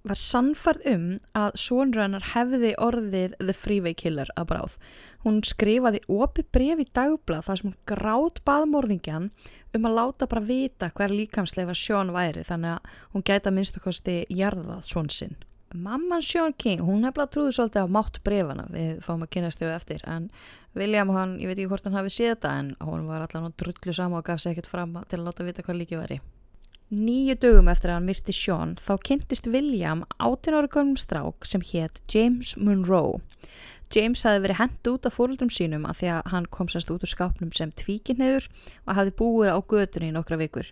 var sannfarð um að svonrönnar hefði orðið The Freeway Killer að bráð. Hún skrifaði opi bref í dagblad þar sem hún grátt baðmorðingjan um að láta bara vita hver líkamslega Sjón væri þannig að hún gæta minnstakosti jarðað svonsinn. Mamman Sjón King, hún hefði trúið svolítið á mátt brefana, við fáum að kynast þau eftir, en William, hann, ég veit ekki hvort hann hafi séð þetta en hún var allavega drullu saman og gaf sér ekkert fram til að láta vita hvað líki væri. Nýju dögum eftir að hann myrti Sean þá kynntist William 18 ára gömum strák sem hétt James Monroe. James hafi verið hendt út af fóröldum sínum að því að hann kom sannst út úr skápnum sem tvíkinniður og hafi búið á gödunni í nokkra vikur.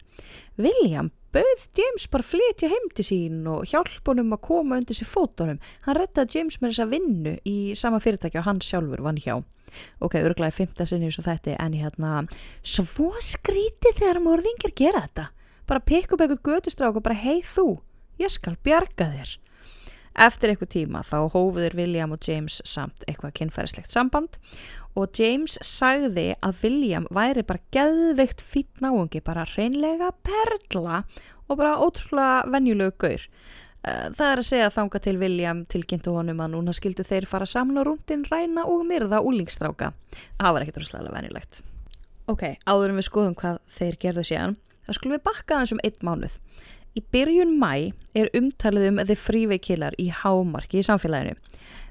William bauð James bara flytja heim til sín og hjálp honum að koma undir sér fótunum. Hann rettaði James með þessa vinnu í sama fyrirtæki og hann sjálfur vann hjá. Ok, örglaði fymta sinni eins og þetta en hérna, svo skrítið þegar morðingar gera þetta bara pikk upp eitthvað götustrák og bara hei þú, ég skal bjarga þér. Eftir eitthvað tíma þá hófuður William og James samt eitthvað kynfærislegt samband og James sagði að William væri bara geðvikt fýtt náungi, bara reynlega perla og bara ótrúlega venjulegu gaur. Eh, það er að segja þanga til William tilkynntu honum að núna skildu þeir fara saman á rúndin, ræna og myrða úlingstráka. Það var ekkert rúslega venjulegt. Ok, áðurum við skoðum hvað þeir gerðu síðan þá skulum við bakka þessum einn mánuð. Í byrjun mæ er umtalið um The Freeway Killer í hámarki í samfélaginu.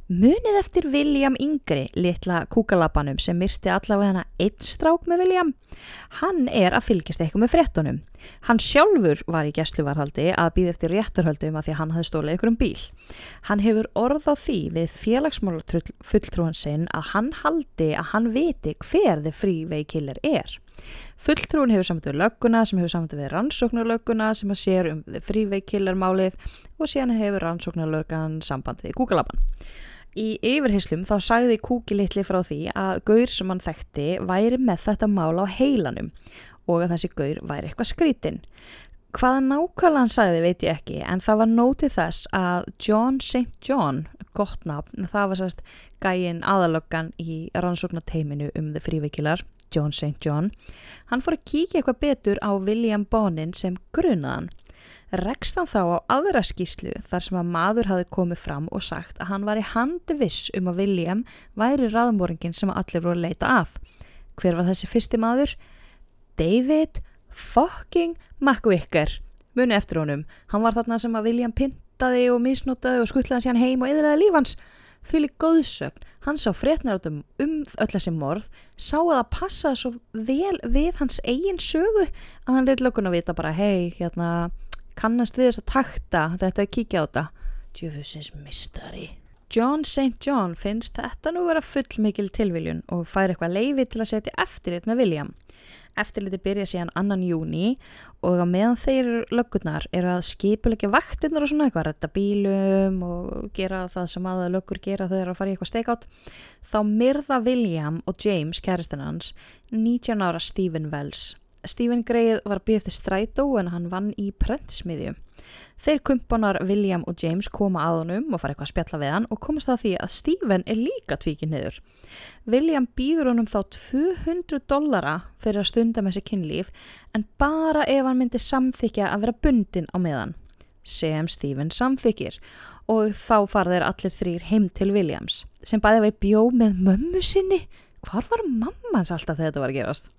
Munið eftir William Yngri, litla kúkalabanum sem myrti allavega hana einn strák með William. Hann er að fylgjast eitthvað með frettunum. Hann sjálfur var í gæsluvarhaldi að býða eftir rétturhaldum að því að hann hafði stólið ykkur um bíl. Hann hefur orð á því við félagsmálufulltrúan sinn að hann haldi að hann viti hver The Freeway Killer er. Fulltrúin hefur samtöð lögguna sem hefur samtöð við rannsóknarlögguna sem að sér um fríveikillarmálið og síðan hefur rannsóknarlöggan samband við Google-apan. Í yfirhyslum þá sagði Kúki litli frá því að gaur sem hann þekkti væri með þetta mál á heilanum og að þessi gaur væri eitthvað skrítinn. Hvaða nákvæmlega hann sagði veit ég ekki en það var nótið þess að John St. John, gott nafn, það var sérst gæin aðalöggan í rannsóknarteiminu um þau frívikilar John St. John, hann fór að kíkja eitthvað betur á William Bonin sem grunaðan. Rekst hann þá á aðra skýslu þar sem að maður hafi komið fram og sagt að hann var í handi viss um að William væri raðmóringin sem allir voru að leita af. Hver var þessi fyrsti maður? David fucking McVicker. Muni eftir honum. Hann var þarna sem að William pintaði og misnótaði og skuttlaði sér heim og yðurlega lífans lík góðsögn, hann sá frétnarátum um öll þessi morð, sá að það passaði svo vel við hans eigin sögu að hann leitt lökun að vita bara hei, hérna, kannast við þess að takta, þetta er kíkja á þetta. Djöfusins mistari John St. John finnst þetta nú vera full mikil tilviljun og fær eitthvað leiði til að setja eftirlit með William Eftirliti byrja síðan annan júni og meðan þeir löggurnar eru að skipulegja vaktinnar og svona eitthvað, rætta bílum og gera það sem aða löggur gera þegar þeir eru að fara í eitthvað steikátt, þá myrða William og James, kæristinn hans, 19 ára Stephen Wells. Stephen Greið var býð eftir strætó en hann vann í prentsmiðju. Þeir kumpanar William og James koma að honum og fara eitthvað að spjalla við hann og komast að því að Stephen er líka tvíkin niður. William býður honum þá 200 dollara fyrir að stunda með sér kynlíf en bara ef hann myndi samþykja að vera bundin á meðan. Sem Stephen samþykir og þá fara þeir allir þrýr heim til Williams sem bæði vei bjó með mömmu sinni. Hvar var mammans alltaf þegar þetta var að gerast?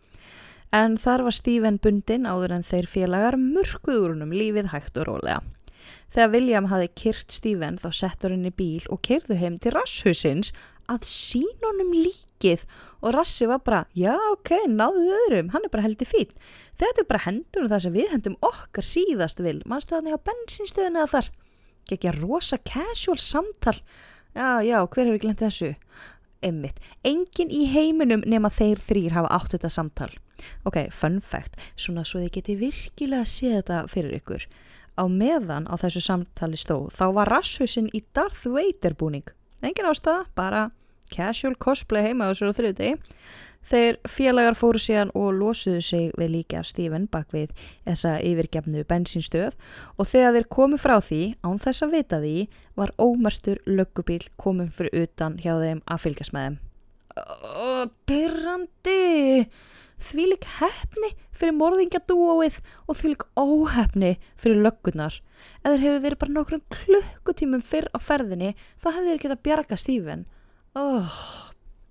En þar var Stephen bundin áður en þeir félagar mörguðurunum lífið hægt og rólega. Þegar William hafi kyrt Stephen þá settur henni bíl og kyrðu heim til rasshusins að sínunum líkið og Rassi var bara, já ok, náðu öðrum, hann er bara heldur fín. Þetta er bara hendunum það sem við hendum okkar síðast vil, mannstöðan á bensinstöðinu að þar. Gekja rosa casual samtal, já já, hver hefur glemt þessu? Emmitt, engin í heiminum nema þeir þrýr hafa átt þetta samtal. Ok, fun fact, svona svo þið geti virkilega séð þetta fyrir ykkur. Á meðan á þessu samtali stóð, þá var rasshausinn í Darth Vader búning. Engin ástæða, bara casual cosplay heima á á þriðdegi. Þeir félagar fóru síðan og losuðu sig við líka Stephen bak við þessa yfirgefnu bensinstöð og þegar þeir komu frá því, án þess að vita því, var ómertur löggubíl komin fyrir utan hjá þeim að fylgjast með þeim. Pyrrandi! Því lík hefni fyrir morðingjadúóið og því lík óhefni fyrir löggunar. Eða þeir hefur verið bara nokkrum klukkutímum fyrr á ferðinni, þá hefur þeir getað bjarga Stephen. Oh,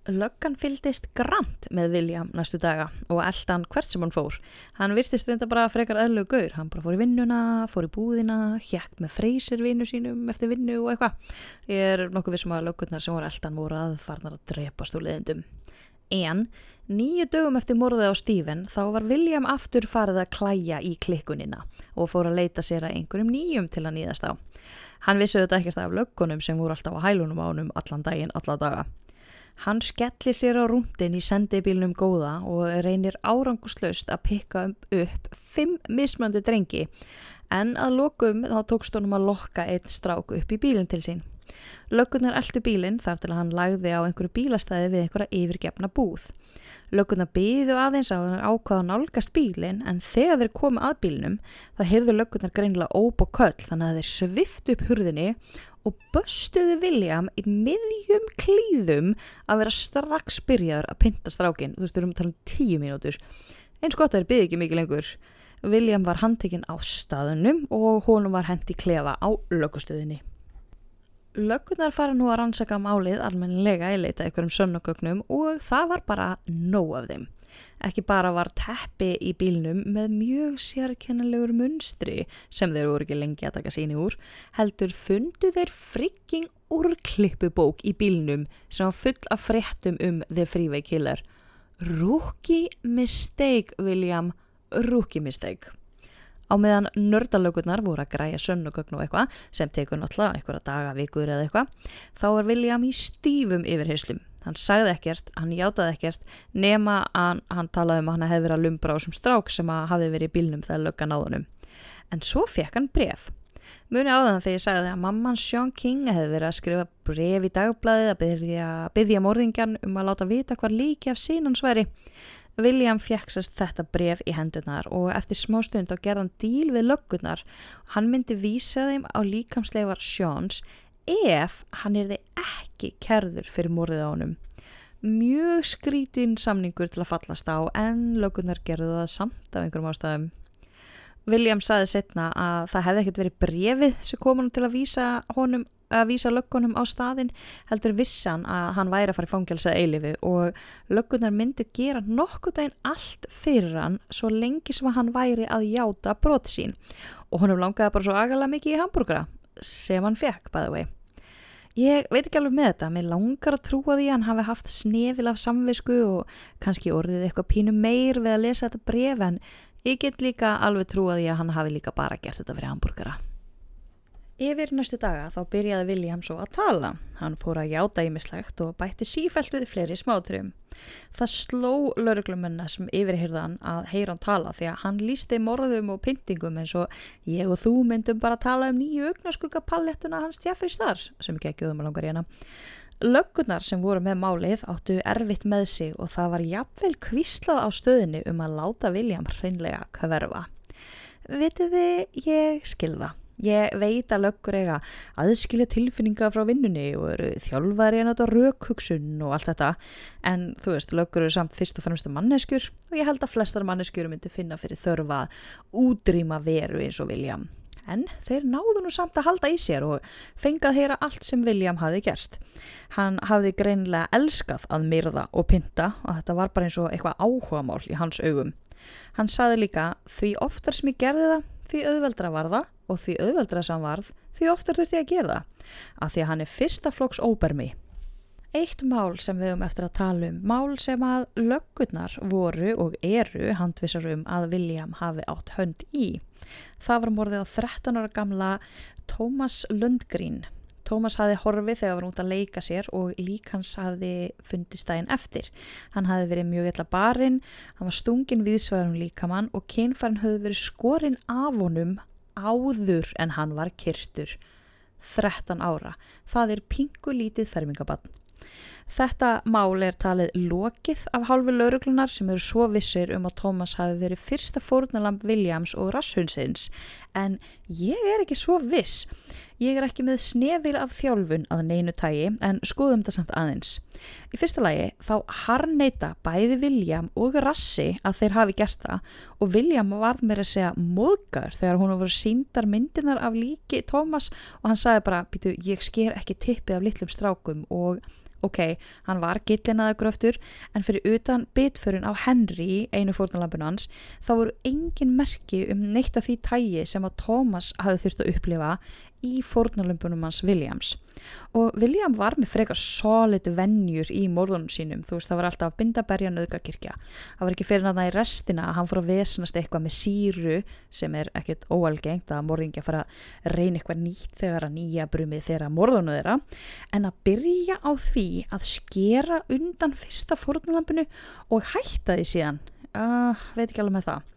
löggan fyldist grant með William næstu daga og eldan hvert sem hann fór. Hann virtist reynda bara frekar eðlu gaur. Hann bara fór í vinnuna, fór í búðina, hjækt með freysir vinnu sínum eftir vinnu og eitthvað. Ég er nokkuð vissum að löggurnar sem voru eldan voru aðfarnar að drepast úr leðendum. En nýju dögum eftir morðið á Stephen þá var William aftur farið að klæja í klikkunina og fór að leita sér að einhverjum nýjum til að nýðast á. Hann vissi þetta ekkert af löggunum sem voru alltaf á hælunum ánum allan daginn, alla daga. Hann skellir sér á rúndin í sendibílnum góða og reynir áranguslaust að pikka upp fimm mismöndi drengi en að lokum þá tókst honum að lokka einn strák upp í bílinn til sín. Löggunar eldu bílinn þar til að hann lagði á einhverju bílastæði við einhverja yfirgefna búð. Lögguna byðu aðeins á hann ákvaða nálgast bílinn en þegar þeir komu að bílinnum þá heyrðu löggunar greinilega óp og köll þannig að þeir svift upp hurðinni og böstuðu William í miðjum klíðum að vera strax byrjaður að pinta strákin. Þú veist, við erum að tala um tíu mínútur. Eins gott að þeir byði ekki mikið lengur. William var handtekinn á staðunum og honum var hendi klefa á lögustöðinni. Löggunar fara nú að rannsaka málið almennilega í leita ykkur um sönnugögnum og það var bara nóg af þeim. Ekki bara var teppi í bílnum með mjög sérkennilegur munstri sem þeir voru ekki lengi að taka síni úr, heldur fundu þeir frikking úrklippubók í bílnum sem var full af fréttum um The Freeway Killer. Rookie mistake, William, rookie mistake. Á meðan nördalögurnar voru að græja sönnugögn og eitthvað sem tekur náttúrulega einhverja daga, vikur eða eitthvað, þá var William í stífum yfirheyslum. Hann sagði ekkert, hann játaði ekkert, nema að hann talaði um að hann hefði verið að lumbra á þessum strák sem að hafi verið í bílnum þegar löggan áðunum. En svo fekk hann bref. Muni áðan þegar ég sagði að mamman Sean King hefði verið að skrifa bref í dagblæðið að byggja, byggja morðingjan um að láta vita hvað líki af sínansværi. William fjeksast þetta bref í hendunar og eftir smá stund á gerðan díl við löggunar hann myndi vísa þeim á líkamsleifar Sjóns ef hann er þið ekki kerður fyrir morðið á honum. Mjög skrítinn samningur til að fallast á en löggunar gerðu það samt af einhverjum ástæðum. William saði setna að það hefði ekkert verið brefið sem kom hann til að vísa honum að vísa löggunum á staðin heldur vissan að hann væri að fara í fangjálsað eilifu og löggunar myndu gera nokkuð dægin allt fyrir hann svo lengi sem hann væri að játa brot sín og honum langaði bara svo agalega mikið í hambúrgara sem hann fekk the way. Ég veit ekki alveg með þetta, mér langar að trúa því að hann hafi haft snefil af samvisku og kannski orðið eitthvað pínu meir við að lesa þetta bref en ég get líka alveg trúa því að hann hafi líka bara gert þetta fyrir hambúrgara. Yfir næstu daga þá byrjaði William svo að tala. Hann fór að játa ímislegt og bætti sífælt við fleiri smátrum. Það sló lauruglumunna sem yfirhyrðan að heyra hann tala því að hann lísti morðum og pyntingum eins og ég og þú myndum bara að tala um nýju augnaskugapallettuna hans Jeffrey Stars sem ekki ekki um að langar hérna. Löggunar sem voru með málið áttu erfitt með sig og það var jafnvel kvíslað á stöðinu um að láta William hreinlega hverfa. Vitiði, ég skilða. Ég veit að löggur eiga aðskilja tilfinninga frá vinnunni og eru þjálfari en þetta raukhugsun og allt þetta en þú veist, löggur eru samt fyrst og fremst manneskjur og ég held að flestar manneskjur myndi finna fyrir þörfa útrýma veru eins og William. En þeir náðu nú samt að halda í sér og fengað heyra allt sem William hafi gert. Hann hafi greinlega elskað að myrða og pinta og þetta var bara eins og eitthvað áhugamál í hans augum. Hann saði líka því oftar sem ég gerði það því auðveldra var það og því auðveldra sem varð því oftar þurfti að gera það af því að hann er fyrsta flokks óbermi Eitt mál sem við höfum eftir að tala um, mál sem að löggurnar voru og eru handvisar um að William hafi átt hönd í. Það var morðið á 13 ára gamla Thomas Lundgren. Thomas hafi horfið þegar hann var út að leika sér og lík hans hafi fundist daginn eftir. Hann hafi verið mjög illa barinn, hann var stungin viðsvæðum líkamann og kynfærin hafi verið skorinn af honum áður en hann var kyrtur. 13 ára. Það er pingulítið fermingabann. Þetta mál er talið lokið af hálfu lauruglunar sem eru svo vissir um að Thomas hafi verið fyrsta fórnalamb Williams og Rasshundsins en ég er ekki svo viss. Ég er ekki með snefil af þjálfun að neinu tægi en skoðum þetta samt aðeins. Í fyrsta lagi þá harneita bæði William og Rassi að þeir hafi gert það og William var með að segja móðgar þegar hún voru síndar myndinar af líki Thomas og hann sagði bara, býtu, ég sker ekki tippið af litlum strákum og ok, hann var gillinaða gröftur en fyrir utan bitförun á Henry, einu fórnalampinu hans þá voru engin merki um neitt af því tægi sem að Thomas hafði þurft að upplifa í fórnalömpunum hans Williams. Og William var með frekar solid vennjur í morðunum sínum. Þú veist það var alltaf bindaberja nöðgakirkja það var ekki fyrir náða í restina að hann fór að vesnast eitthvað með síru sem er ekkert óalgengt að morðingja fara að reyna eitthvað nýtt þegar að nýja brumið þeirra morðunu þeirra. En að byrja á því að skera undan fyrsta fórnalampinu og hætta því síðan uh, veit ekki alveg með það.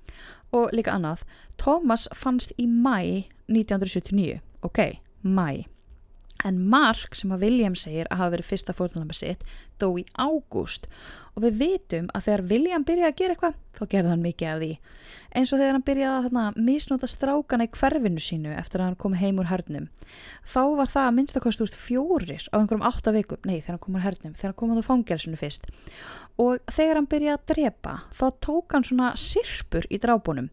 Og líka annað Thomas fannst í mæ 1979 ok, mæ en Mark sem að William segir að hafa verið fyrsta fórtunlega sitt dó í ágúst. Og við vitum að þegar William byrjaði að gera eitthvað þá gerði hann mikið af því. Eins og þegar hann byrjaði að misnóta strákana í hverfinu sínu eftir að hann kom heim úr hernum. Þá var það að minnstakost úr fjórir á einhverjum átta vikum, nei þegar hann kom úr hernum þegar hann kom úr fangelsinu fyrst. Og þegar hann byrjaði að drepa þá tók hann svona sirpur í drábunum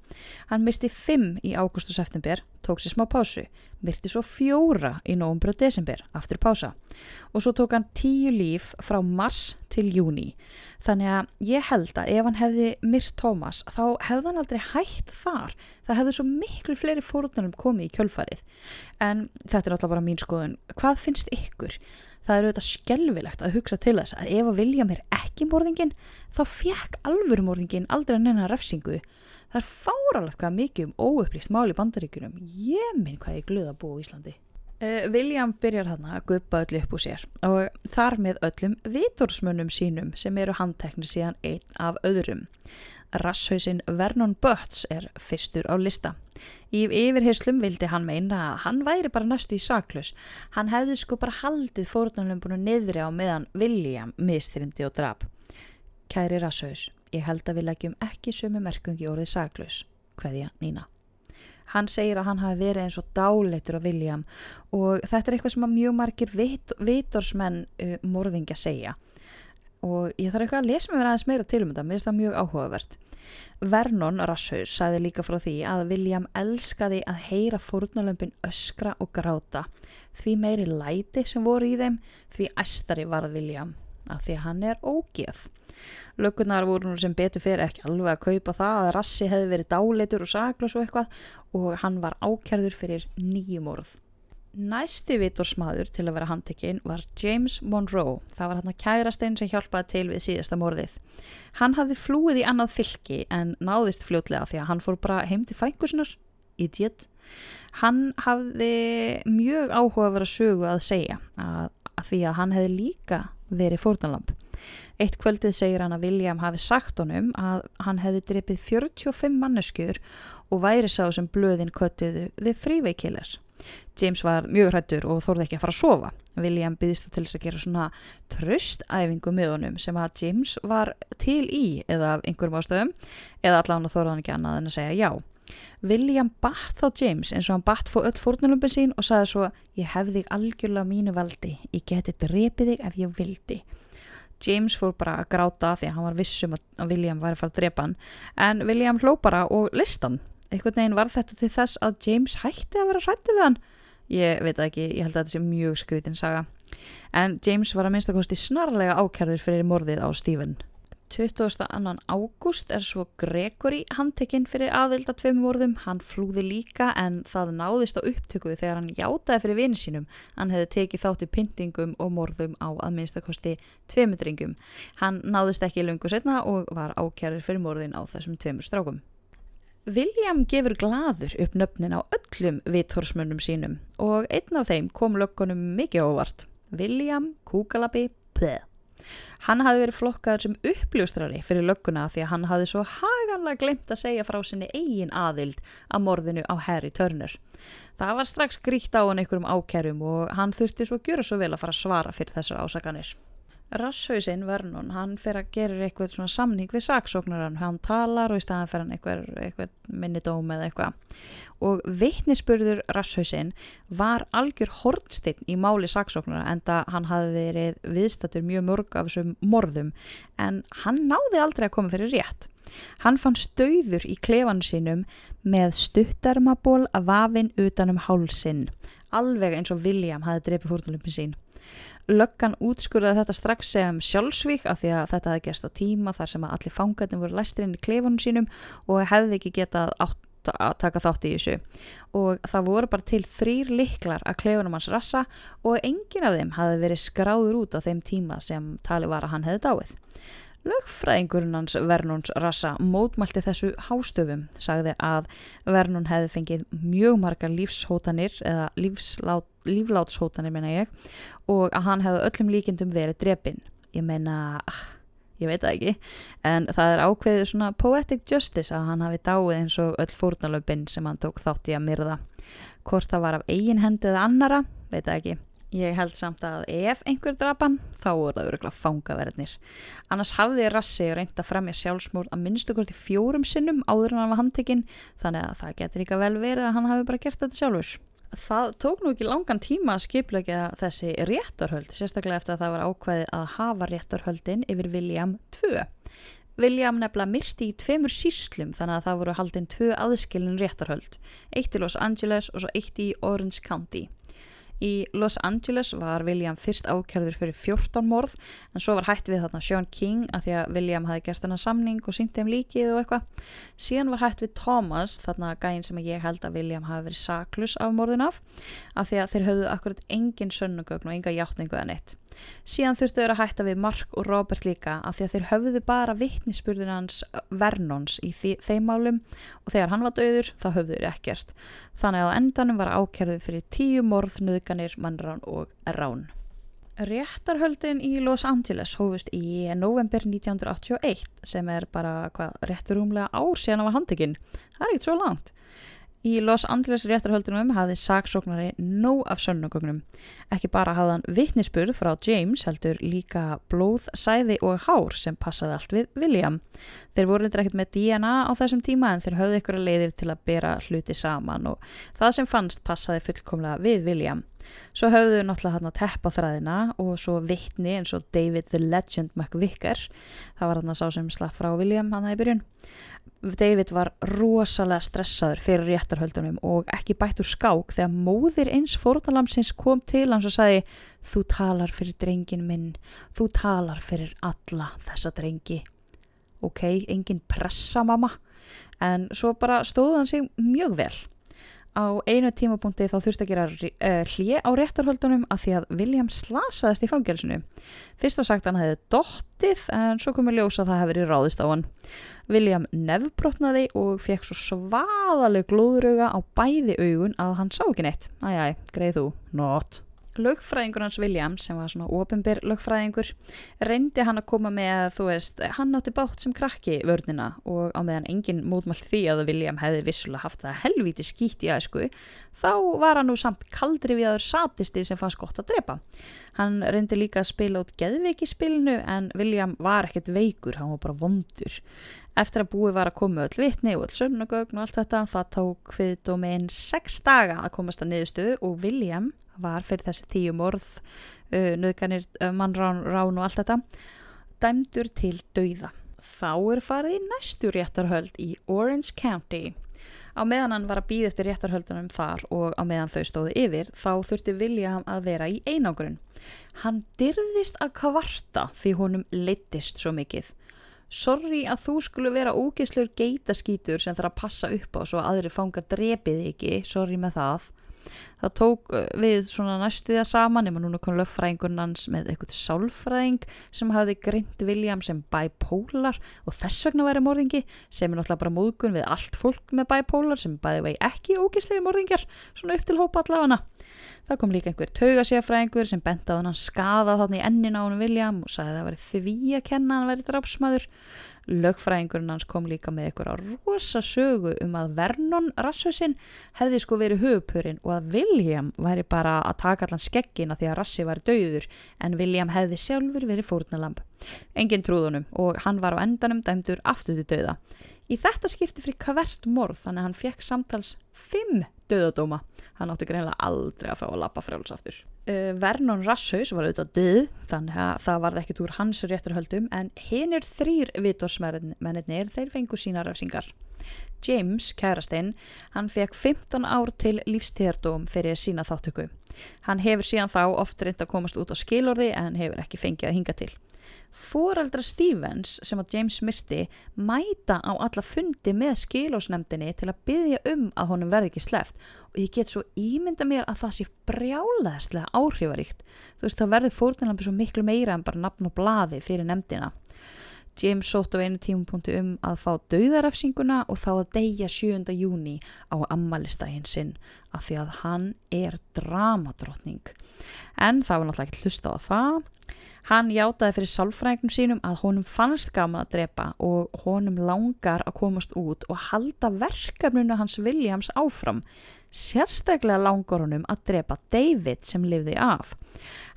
hann myrti fimm í ágúst og september tók sér smá pásu myrti svo fjóra í nógumbur og desember aftur pása. Og svo tók hann tíu líf frá mars til júni þannig að ég held að ef hann hefði myrt Tómas þá hefði hann aldrei hægt þar. Það hefði svo miklu fleiri fórunum komið í kjölfarið. En þetta er alltaf bara mín skoðun. Hvað finnst ykkur? Það er auðvitað skjálfilegt að hugsa til þess að ef að vilja mér ekki morðingin þá fekk alvöru morðingin aldrei að nefna refsingu það er fáralegt hvað mikið um óupplýst mál í bandaríkunum ég minn hvað ég glöða að búa í Íslandi Uh, William byrjar þarna að guppa öll upp úr sér og þar með öllum vitorsmönnum sínum sem eru handteknir síðan einn af öðrum. Rasshausinn Vernon Butts er fyrstur á lista. Í yfirheyslum vildi hann meina að hann væri bara næstu í saklus. Hann hefði sko bara haldið fórtunarlömbunum niðri á meðan William mistrimdi og drap. Kæri Rasshaus, ég held að við leggjum ekki sömu merkungi orðið saklus. Hveðja Nína. Hann segir að hann hafi verið eins og dáleitur á William og þetta er eitthvað sem mjög margir vit, vitorsmenn uh, morðingja segja og ég þarf eitthvað að lesa mér aðeins meira til um þetta, mér finnst það mjög áhugavert. Vernon Rasshaus sagði líka frá því að William elskaði að heyra fórnalömpin öskra og gráta því meiri læti sem voru í þeim því æstari varð William af því að hann er ógeð. Lögurnar voru nú sem betur fyrir ekki alveg að kaupa það að Rassi hefði verið dáleitur og saklas og eitthvað og hann var ákjærður fyrir nýjum orð. Næsti vitorsmaður til að vera handtekinn var James Monroe. Það var hann að kærastinn sem hjálpaði til við síðasta morðið. Hann hafði flúið í annað fylki en náðist fljótlega því að hann fór bara heim til frængusinar. Idiot. Hann hafði mjög áhuga að vera sögu að segja að, að því að hann hefði líka verið fórtanlamp. Eitt kvöldið segir hann að William hafi sagt honum að hann hefði dripið 45 manneskjur og væri sá sem blöðin köttiðu þið fríveikilar. James var mjög hrættur og þorði ekki að fara að sofa. William byggðist til þess að gera svona tröstæfingu með honum sem að James var til í eða af einhverjum ástöðum eða allavega þorði hann ekki annað en að segja já. William batt þá James eins og hann batt fór öll fórnulömpin sín og sagði svo ég hefði þig algjörlega mínu valdi, ég geti drepið þig ef ég vildi. James fór bara að gráta því að hann var vissum að William var að fara að drepa hann en William hló bara og listan. Einhvern veginn var þetta til þess að James hætti að vera hrætti við hann. Ég veit ekki, ég held að þetta sé mjög skrítin saga. En James var að minnst að kosti snarlega ákjærður fyrir morðið á Stephen. 22. ágúst er svo Gregory handtekinn fyrir aðelda tveim vorðum. Hann flúði líka en það náðist á upptöku þegar hann játaði fyrir vini sínum. Hann hefði tekið þátt í pyntingum og morðum á að minnstakosti tveimundringum. Hann náðist ekki lungu setna og var ákjærður fyrir morðin á þessum tveimur strákum. William gefur gladur upp nöfnin á öllum vithorsmönnum sínum og einn af þeim kom löggunum mikið óvart. William Kúkalabi Pleð. Hann hafði verið flokkaður sem uppljóstrari fyrir lögguna því að hann hafði svo haganlega glemt að segja frá sinni eigin aðild að morðinu á Harry Turner. Það var strax gríkt á hann einhverjum ákjærum og hann þurfti svo að gjöra svo vel að fara að svara fyrir þessar ásakanir. Rasshausinn Vernon, hann fer að gera eitthvað svona samning við saksóknaran, hann talar og í staðan fer hann eitthvað, eitthvað minnidóm eða eitthvað. Og veitnisspurður Rasshausinn var algjör hortstinn í máli saksóknara en það hann hafi verið viðstatur mjög mörg af þessum morðum. En hann náði aldrei að koma fyrir rétt. Hann fann stauður í klefanu sínum með stuttarmaból að vafinn utanum hálsinn, alveg eins og William hafi drefið fórtalömpin sín löggan útskurðaði þetta strax sem sjálfsvík af því að þetta hefði gerst á tíma þar sem allir fangarnir voru læstir inn í klefunum sínum og hefði ekki getað átt að taka þátt í þessu og það voru bara til þrýr liklar að klefunum hans rassa og engin af þeim hafi verið skráður út á þeim tíma sem tali var að hann hefði dáið. Lögfræðingurinn hans Vernons rassa mótmælti þessu hástöfum, sagði að Vernon hefði fengið mjög marga lífshótanir eða lífslát, líflátshótanir meina ég og að hann hefði öllum líkindum verið drepinn. Ég meina, ah, ég veit það ekki, en það er ákveðið svona poetic justice að hann hafi dáið eins og öll fórnalöfinn sem hann tók þátt í að myrða. Hvort það var af eigin hendi eða annara, veit það ekki. Ég held samt að ef einhver drapan, þá voru það öruglega fangaverðnir. Annars hafði Rassi reynd að fremja sjálfsmór að minnstu hvort í fjórum sinnum áður en hann var handtekinn, þannig að það getur líka vel verið að hann hafi bara gert þetta sjálfur. Það tók nú ekki langan tíma að skiplega þessi réttarhöld, sérstaklega eftir að það var ákveðið að hafa réttarhöldin yfir William 2. William nefnilega myrti í tveimur síslum þannig að það voru haldinn tvö aðskilin réttarhöld, eitt í Los Angeles og svo eitt í Orange County. Í Los Angeles var William fyrst ákjörður fyrir 14 morð en svo var hætt við þarna Sean King að því að William hafi gert þarna samning og syngt þeim líkið og eitthvað. Síðan var hætt við Thomas, þarna gæin sem ég held að William hafi verið saklus af morðin af að því að þeir höfðu akkurat engin sönnugögn og enga hjáttningu eða neitt. Síðan þurftu þeir að hætta við Mark og Robert líka af því að þeir höfðu bara vittnispurðin hans Vernons í þeim málum og þegar hann var döður þá höfðu þeir ekkert. Þannig að endanum var ákjörðu fyrir tíu morð, nöðganir, mannrán og rán. Réttarhöldin í Los Angeles hófust í november 1981 sem er bara hvað rétturúmlega ár síðan á handekinn. Það er ekkert svo langt. Í Los Angeles réttarhöldunum hafði saksóknari nóg af sönnugögnum. Ekki bara hafði hann vittnisspurð frá James heldur líka blóð, sæði og hár sem passaði allt við William. Þeir voru eitthvað með DNA á þessum tíma en þeir höfðu ykkur að leiðir til að bera hluti saman og það sem fannst passaði fullkomlega við William. Svo höfðu náttúrulega hann að teppa þræðina og svo vittni eins og David the Legend McVicker. Það var hann að sá sem slapp frá William hann að í byrjun. David var rosalega stressaður fyrir réttarhöldunum og ekki bætt úr skák þegar móðir eins fórtalamsins kom til hans og sagði þú talar fyrir drengin minn, þú talar fyrir alla þessa drengi. Ok, engin pressa mamma, en svo bara stóð hann sig mjög vel á einu tímapunkti þá þurfti að gera eh, hlje á réttarhöldunum af því að William slasaðist í fangelsinu. Fyrst var sagt að hann hefði dottið en svo komið ljósa að það hefði verið ráðist á hann. William nefnbrotnaði og fekk svo svaðaleg glóðröga á bæði augun að hann sá ekki neitt. Æjæ, greið þú, not lögfræðingur hans William sem var svona ofinbyr lögfræðingur reyndi hann að koma með þú veist, hann átti bátt sem krakki vörnina og á meðan engin mótmál því að William hefði vissulega haft það helvíti skýtt í aðsku þá var hann nú samt kaldri við aður satisti sem fannst gott að drepa. Hann reyndi líka að spila út geðveiki spilinu en William var ekkert veikur, hann var bara vondur. Eftir að búi var að koma öll vitni og öll sömnugögn og allt þetta það tók við dómin 6 daga að komast að niðurstöðu og William var fyrir þessi tíu morð, uh, nöðganir, uh, mannrán, rán og allt þetta, dæmdur til dauða. Þá er farið í næstu réttarhöld í Orange County. Á meðan hann var að býða eftir réttarhöldunum þar og á meðan þau stóðu yfir, þá þurfti William að vera í einangrun. Hann dyrðist að kvarta því honum leittist svo mikið. sorry að þú skulle vera ógeslur geitaskítur sem þarf að passa upp á svo að aðri fangar drepið ekki, sorry með það það tók uh, við svona næstu því að saman nema núna kom löffræðingurinn hans með eitthvað sálfræðing sem hafði greint William sem bipolar og þess vegna væri morðingi sem er náttúrulega bara móðgun við allt fólk með bipolar sem bæði vegi ekki ógíslegi morðingjar svona upp til hópa allavega. Það kom líka einhver taugasíafræðingur sem benda á hann skada þarna í ennin á hann William og sagði að það væri því að kenna hann væri drafsmæður lögfræðingurinn hans kom líka með eitthvað rosa sögu um að Vernon Rasshausinn hefði sko verið höfupurinn og að William væri bara að taka allan skeggina því að Rassi var döður en William hefði sjálfur verið fórnalamb. Engin trúðunum og hann var á endanum dæmdur aftur til döða. Í þetta skipti fyrir hvert morð þannig að hann fekk samtals fimm döðadóma. Hann átti greinlega aldrei að fá að lappa frjálsaftur. Uh, Vernon Rasshaus var auðvitað döð þannig að það varði ekkit úr hans rétturhöldum en hinn er þrýr vitorsmennir þeir fengu sína rafsingar. James, kærastinn, hann fekk 15 ár til lífstíðardóm fyrir sína þáttöku. Hann hefur síðan þá oft reynd að komast út á skilorði en hefur ekki fengið að hinga til. Fóreldra Stevens sem að James myrti mæta á alla fundi með skilósnemdini til að byggja um að honum verði ekki sleft og ég get svo ímynda mér að það sé brjálaðslega áhrifaríkt þú veist þá verður fórnilambi svo miklu meira en bara nafn og blaði fyrir nemdina James sótt á einu tímupunkti um að fá dauðarafsinguna og þá að deyja 7. júni á ammalistægin sinn af því að hann er dramadrottning. En það var náttúrulega ekki hlusta á það Hann játaði fyrir sálfræðingum sínum að honum fannst gaman að drepa og honum langar að komast út og halda verkefnunu hans Williams áfram. Sérstaklega langar honum að drepa David sem lifði af.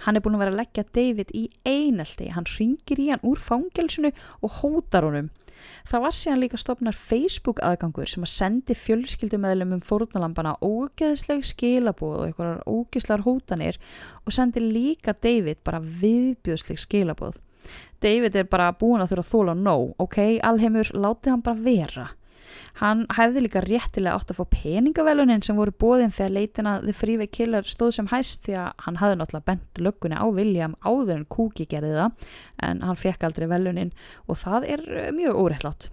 Hann er búin að vera að leggja David í einelti. Hann ringir í hann úr fangelsinu og hótar honum. Það var síðan líka stopnar Facebook aðgangur sem að sendi fjölskyldumæðlum um fórunalambana ógeðsleg skilabóð og einhverjar ógeðslar hótanir og sendi líka David bara viðbjóðsleg skilabóð. David er bara búin að þurfa að þóla nóg, ok, alheimur, látið hann bara vera. Hann hefði líka réttilega átt að fá peningavelunin sem voru bóðin þegar leitina The Freeway Killer stóð sem hæst því að hann hafði náttúrulega bent löggunni á William áður en Kúki gerði það en hann fekk aldrei velunin og það er eh, mjög óreittlátt.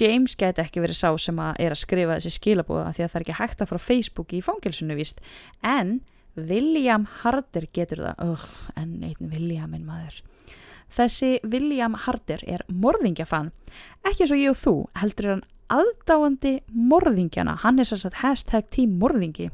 James geti ekki verið sá sem að er að skrifa þessi skilabóða því að það er ekki hægt að frá Facebook í fangilsunu vist en William Harder getur það, Ugh, en einn Williaminn maður. Þessi William Harder er morðingjafann, ekki eins og ég og þú heldur hann aðdáandi morðingjana, hann er sérstaklega hashtag tím morðingi.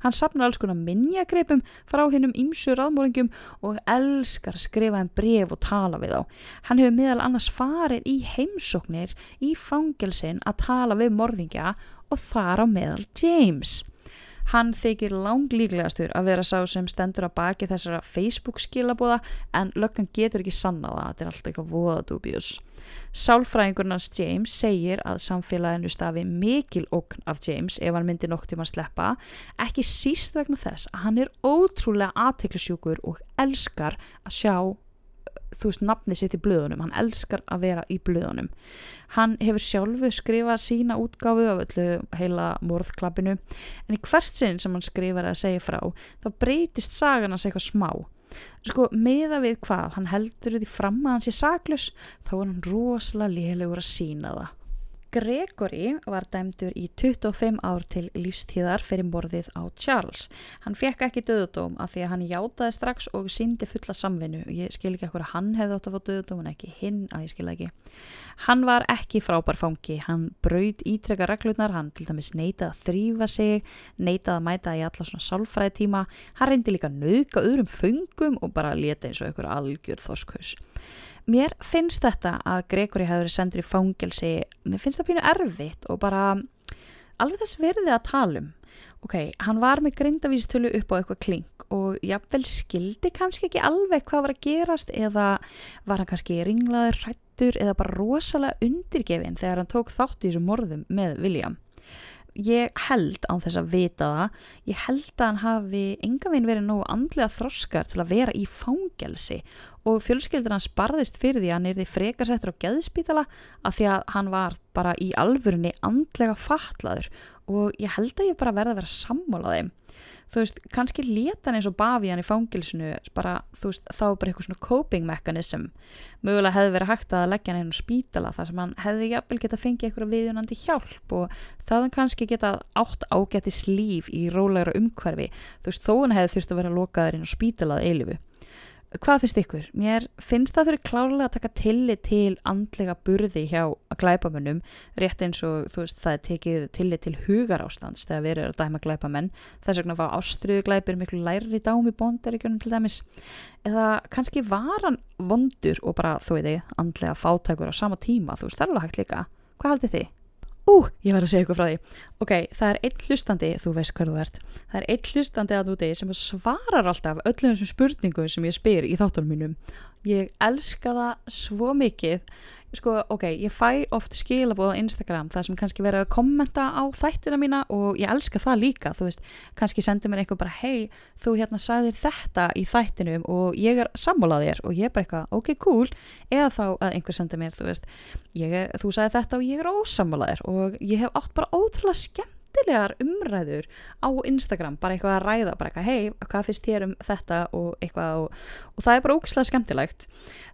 Hann sapnar alls konar minnjagreipum frá hennum ímsu raðmóringum og elskar að skrifa en bref og tala við á. Hann hefur meðal annars farið í heimsóknir í fangelsin að tala við morðingja og þar á meðal James. Hann þykir langlíklegastur að vera sá sem stendur að baki þessara Facebook skilabóða en löggan getur ekki sanna það, þetta er alltaf eitthvað voða dubjus. Sálfræðingurnars James segir að samfélaginu stafi mikil okn af James ef hann myndi nokt um að sleppa, ekki síst vegna þess að hann er ótrúlega aðteklisjúkur og elskar að sjá þú veist, nafni sitt í blöðunum. Hann elskar að vera í blöðunum. Hann hefur sjálfu skrifað sína útgáfu af öllu heila morðklappinu en í hvert sinn sem hann skrifar að segja frá þá breytist sagan hans eitthvað smá. Sko, meða við hvað hann heldur því fram að hann sé saklus þá er hann rosalega lélegur að sína það Gregory var dæmdur í 25 ár til lífstíðar fyrir morðið á Charles. Hann fekk ekki döðudóm af því að hann játaði strax og síndi fulla samvinnu. Ég skil ekki okkur að hann hefði átt að fá döðudóm en ekki hinn að ég skil ekki. Hann var ekki frábær fangi. Hann braud ítrekka reglurnar, hann til dæmis neitað að þrýfa sig, neitað að mæta í alla svona sálfræði tíma. Hann reyndi líka að nauðka öðrum fungum og bara leta eins og einhver algjör þorskhus. Mér finnst þetta að Gregory hafi verið sendur í fangelsi, mér finnst það pínu erfitt og bara alveg þess verðið að tala um. Ok, hann var með grindavístölu upp á eitthvað kling og jáfnvel skildi kannski ekki alveg hvað var að gerast eða var hann kannski ringlaður, rættur eða bara rosalega undirgefin þegar hann tók þátt í þessu morðum með William ég held á þess að vita það ég held að hann hafi enga veginn verið nógu andlega þroskar til að vera í fangelsi. Og fjölskyldur hans barðist fyrir því að hann er því frekasettur á geðspítala af því að hann var bara í alvörunni andlega fatlaður. Og ég held að ég bara verða að vera sammála þeim þú veist, kannski leta hann eins og bafi hann í fangilsinu bara, veist, þá bara eitthvað svona coping mechanism. Mögulega hefði verið hægt að leggja hann einn spítala þar sem hann hefði jafnvel geta fengið eitthvað viðunandi hjálp og það hann kannski geta átt ágættis líf í rólegra umhverfi. Þú veist, þó hann hefði þurft að vera lokaður inn og spítalað eilifu hvað finnst ykkur? Mér finnst það þurfi klárlega að taka tillit til andlega burði hjá glæpamönnum rétt eins og þú veist það er tekið tillit til hugar ástands þegar við erum að dæma glæpamenn þess vegna var ástriðu glæpir miklu læri dámi bóndaríkjunum til dæmis eða kannski var hann vondur og bara þú veit þið andlega fátækur á sama tíma þú veist það er alveg hægt líka hvað haldið þið? Ú, ég var að segja eitthvað frá því. Ok, það er einn hlustandi, þú veist hvað þú ert, það er einn hlustandi að núti sem svarar alltaf öllum þessum spurningum sem ég spyr í þáttunum mínum. Ég elska það svo mikið. Sko, ok, ég fæ oft skilabóð á Instagram það sem kannski verður að kommenta á þættina mína og ég elska það líka þú veist, kannski sendir mér eitthvað bara hei, þú hérna sagðir þetta í þættinum og ég er sammálaðir og ég er bara eitthvað, ok, cool. Eða þá að einhver sendir mér, þú veist er, þú sagði þetta og ég er ósammálaðir og ég hef átt bara ótrúlega skemmtilegar umræður á Instagram bara eitthvað að ræða, bara eitthvað hei, hvað finnst þér um þetta og eitthvað og, og það er bara ógislega skemmtilegt.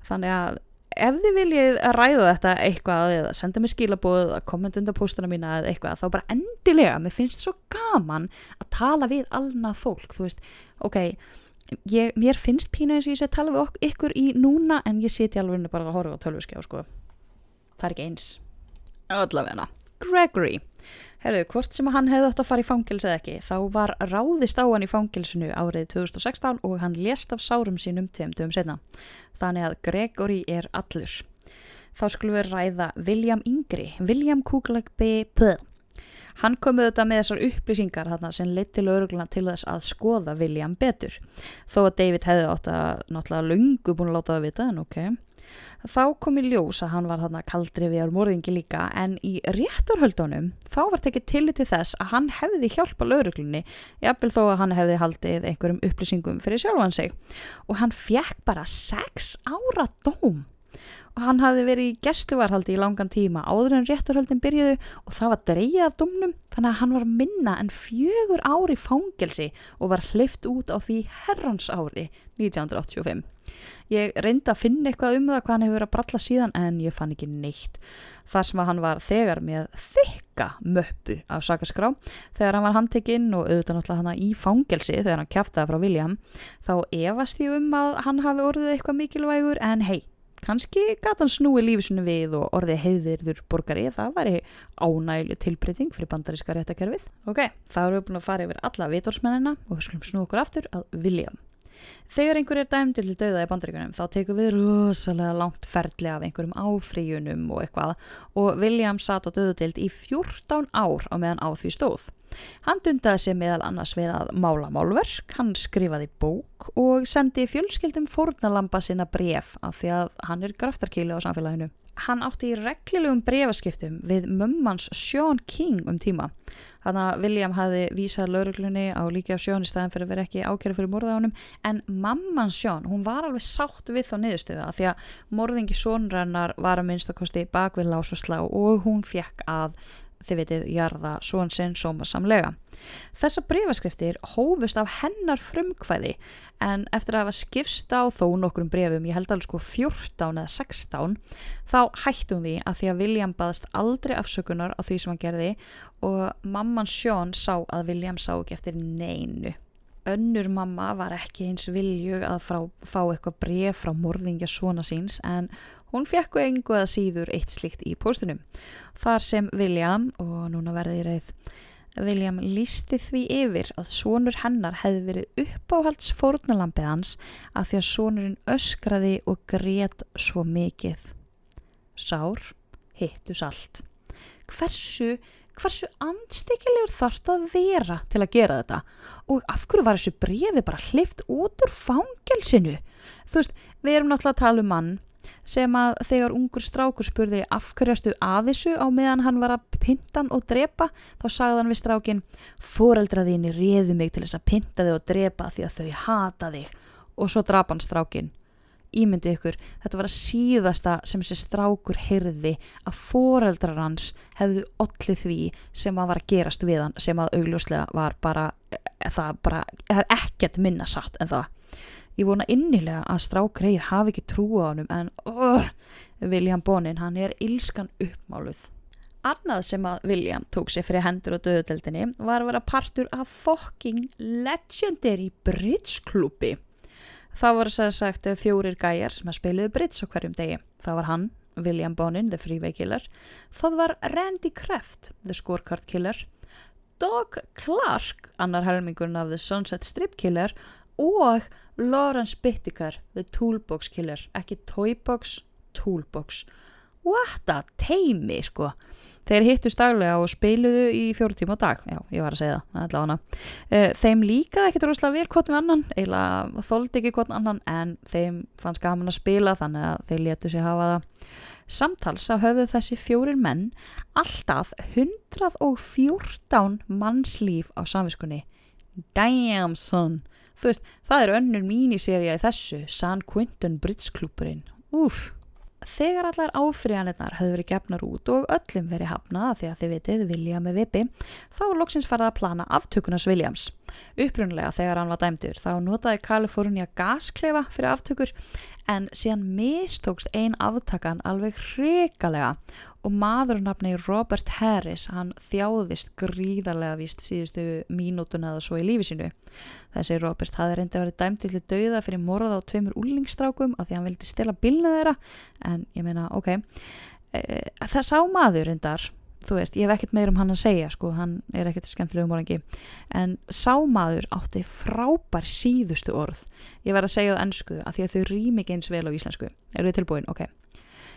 Þannig að ef þið viljið að ræða þetta eitthvað eða senda mig skilabóð eða kommenta undan póstuna mína eða eitthvað þá bara endilega, mér finnst svo gaman að tala við alnað fólk þú veist, ok ég, mér finnst pínu eins og ég sé að tala við ykkur í núna en ég seti alveg bara að horfa á tölvuskjá sko. það er ekki eins. Allavega, Gregory Herru, hvort sem hann hefði átt að fara í fangils eða ekki, þá var ráðist á hann í fangilsinu árið 2016 og hann lést af sárum sínum tveimtum setna. Þannig að Gregory er allur. Þá skulum við ræða William Yngri, William Kuglak B.P. Hann kom auðvitað með þessar upplýsingar þarna sem leitt til örugluna til þess að skoða William betur. Þó að David hefði átt að náttúrulega lungu búin að láta það vita en okkei. Okay. Þá kom í ljós að hann var þarna kaldri við ármórðingi líka en í rétturhöldunum þá var tekið tillit til þess að hann hefði hjálpa lauruglunni jafnvel þó að hann hefði haldið einhverjum upplýsingum fyrir sjálfan sig. Og hann fjekk bara 6 ára dóm hann hafði verið í gerstuvarhaldi í langan tíma áður en rétturhöldin byrjuðu og það var dreyið af domnum þannig að hann var minna en fjögur ári fangelsi og var hlift út á því herrans ári 1985. Ég reyndi að finna eitthvað um það hvað hann hefur verið að bralla síðan en ég fann ekki neitt. Þar sem að hann var þegar með þykka möppu af sakaskrá þegar hann var handtekinn og auðvitað náttúrulega hann í fangelsi þegar hann kæftaði frá William þá efast ég um að hann hafi orðið eitthvað mikilvægur en hei, kannski gata hann snúi lífisunu við og orðið heiðirður borgari það væri ánægileg tilbreyting fyrir bandaríska réttakerfið. Ok, þá erum við búin að fara yfir alla vitorsmennina og við skulum snú okkur aftur að William. Þegar einhver er dæmd til döða í bandaríkunum þá tekum við rosalega langt ferli af einhverjum áfríunum og eitthvað og William satt á döðutild í 14 ár á meðan á því stóð. Hann dundaði sig meðal annars við að mála málverk, hann skrifaði bók og sendi fjölskyldum fórnalampa sinna bref af því að hann er graftarkíli á samfélaginu. Hann átti í reglilegum brefaskiptum við mömmans Sean King um tíma. Þannig að William hafi vísað lauruglunni á líki á Sean í staðan fyrir að vera ekki ákjörðu fyrir morða á hann en mamman Sean, hún var alveg sátt við þá niðurstöða því að morðingi Sónrannar var að minnstakosti bakvið lás og hún fekk að þið veitir, jarða svon sinn sómasamlega. Þessa breyfaskriftir hófust af hennar frumkvæði en eftir að hafa skifst á þó nokkrum breyfum, ég held alveg sko 14 eða 16, þá hættum því að því að William baðast aldrei afsökunar á því sem hann gerði og mamman Sjón sá að William sá ekki eftir neinu önnur mamma var ekki eins viljug að frá, fá eitthvað bref frá morðingja svona síns en hún fekk engu að síður eitt slikt í póstunum. Þar sem William, og núna verði ég reyð, William lísti því yfir að sonur hennar hefði verið uppáhalds fórnalampi hans að því að sonurinn öskraði og grétt svo mikið. Sár hittus allt. Hversu hversu anstíkilegur þarf það að vera til að gera þetta? Og af hverju var þessu brefi bara hlift út úr fangelsinu? Þú veist, við erum náttúrulega að tala um mann sem að þegar ungur strákur spurði af hverju ertu að þessu? á meðan hann var að pinta og drepa þá sagði hann við strákin foreldraðinni réðu mig til þess að pinta þig og drepa því að þau hata þig. Og svo drapa hann strákin ímyndið ykkur, þetta var að síðasta sem þessi strákur heyrði að foreldrar hans hefðu allir því sem að var að gerast við hann sem að augljóslega var bara eh, það bara, það er ekkert minna satt en það. Ég vona innilega að strákreir hafi ekki trú á honum en uh, William Bonin, hann er ílskan uppmáluð. Annað sem að William tók sér fyrir hendur á döðudeldinni var að vera partur af fucking legendary bridge klubi. Það voru sæði sagt fjórir gæjar sem að spiluðu bridge á hverjum degi. Það var hann, William Bonin, the freeway killer. Það var Randy Kraft, the scorecard killer. Doug Clark, annar helmingurinn af the Sunset Strip killer og Lawrence Bittiker, the toolbox killer. Ekki toybox, toolbox. What a teimi, sko. Þeir hittust daglega og spiluðu í fjóru tíma á dag. Já, ég var að segja það, allavega. Uh, þeim líkaði ekkert rosalega vel hvort með annan, eiginlega þóldi ekki hvort annan, en þeim fannst gaman að spila þannig að þeir letu sér hafa það. Samtals að höfðu þessi fjórir menn alltaf 114 mannslíf á samviskunni. Damn son! Þú veist, það er önnur míniserja í þessu, San Quentin Bridge klúpurinn. Úf! Þegar allar áfriðanirnar höfðu verið gefnar út og öllum verið hafnað því að þið vitið vilja með vipi, þá var loksins farið að plana aftökunas Williams. Upprunlega þegar hann var dæmdur þá notaði Kalifornia gasklefa fyrir aftökur en síðan mistókst ein aftakan alveg hrikalega og maðurnafni Robert Harris hann þjáðist gríðarlega víst síðustu mínútuna eða svo í lífi sínu. Þessi Robert hafði reyndi vera dæmt til döða fyrir morða á tveimur úlningstrákum af því hann vildi stila bilna þeirra en ég meina ok, e, það sá maður reyndar þú veist, ég hef ekkert meir um hann að segja sko, hann er ekkert skemmtilegu morgangi en sámaður átti frábær síðustu orð. Ég verð að segja það ennsku að því að þau rým ekki eins vel á íslensku. Eru þið tilbúin? Ok.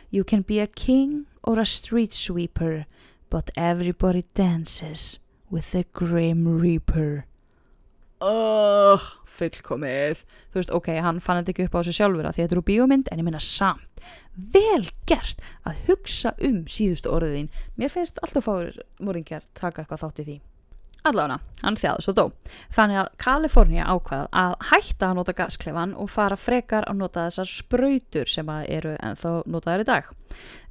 You can be a king or a street sweeper but everybody dances with the grim reaper Ugh, fullkomið. Þú veist, ok, hann fann þetta ekki upp á þessu sjálfur að því þetta eru bíómynd, en ég minna samt. Vel gert að hugsa um síðustu orðin mér finnst alltaf fáur morðingjar taka eitthvað þátt í því. Allavega, hann þjáði svo dó. Þannig að Kalifornia ákvað að hætta að nota gasklefan og fara frekar að nota þessar spröytur sem eru ennþá notaður í dag.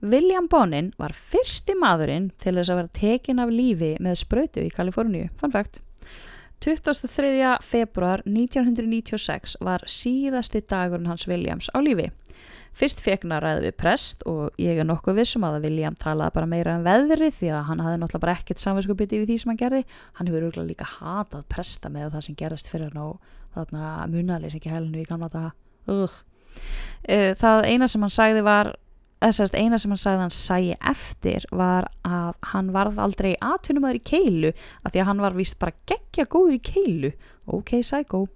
William Bonin var fyrsti maðurinn til þess að vera tekin af lífi með spröytu í Kaliforníu, fun fact 23. februar 1996 var síðasti dagurinn hans Williams á lífi. Fyrst að ræða við prest og ég er nokkuð vissum að William talaði bara meira um veðri því að hann hafði náttúrulega bara ekkert samverðskupiti við því sem hann gerði. Hann hefur örgulega líka hatað presta með það sem gerast fyrir hann og þarna ekki helinu í gamla daga. Uh. Það eina sem hann sæði var þessast eina sem hann sagði hann sæi eftir var að hann varð aldrei aðtunumöður í keilu af því að hann var vist bara geggja góður í keilu. Ok, sækó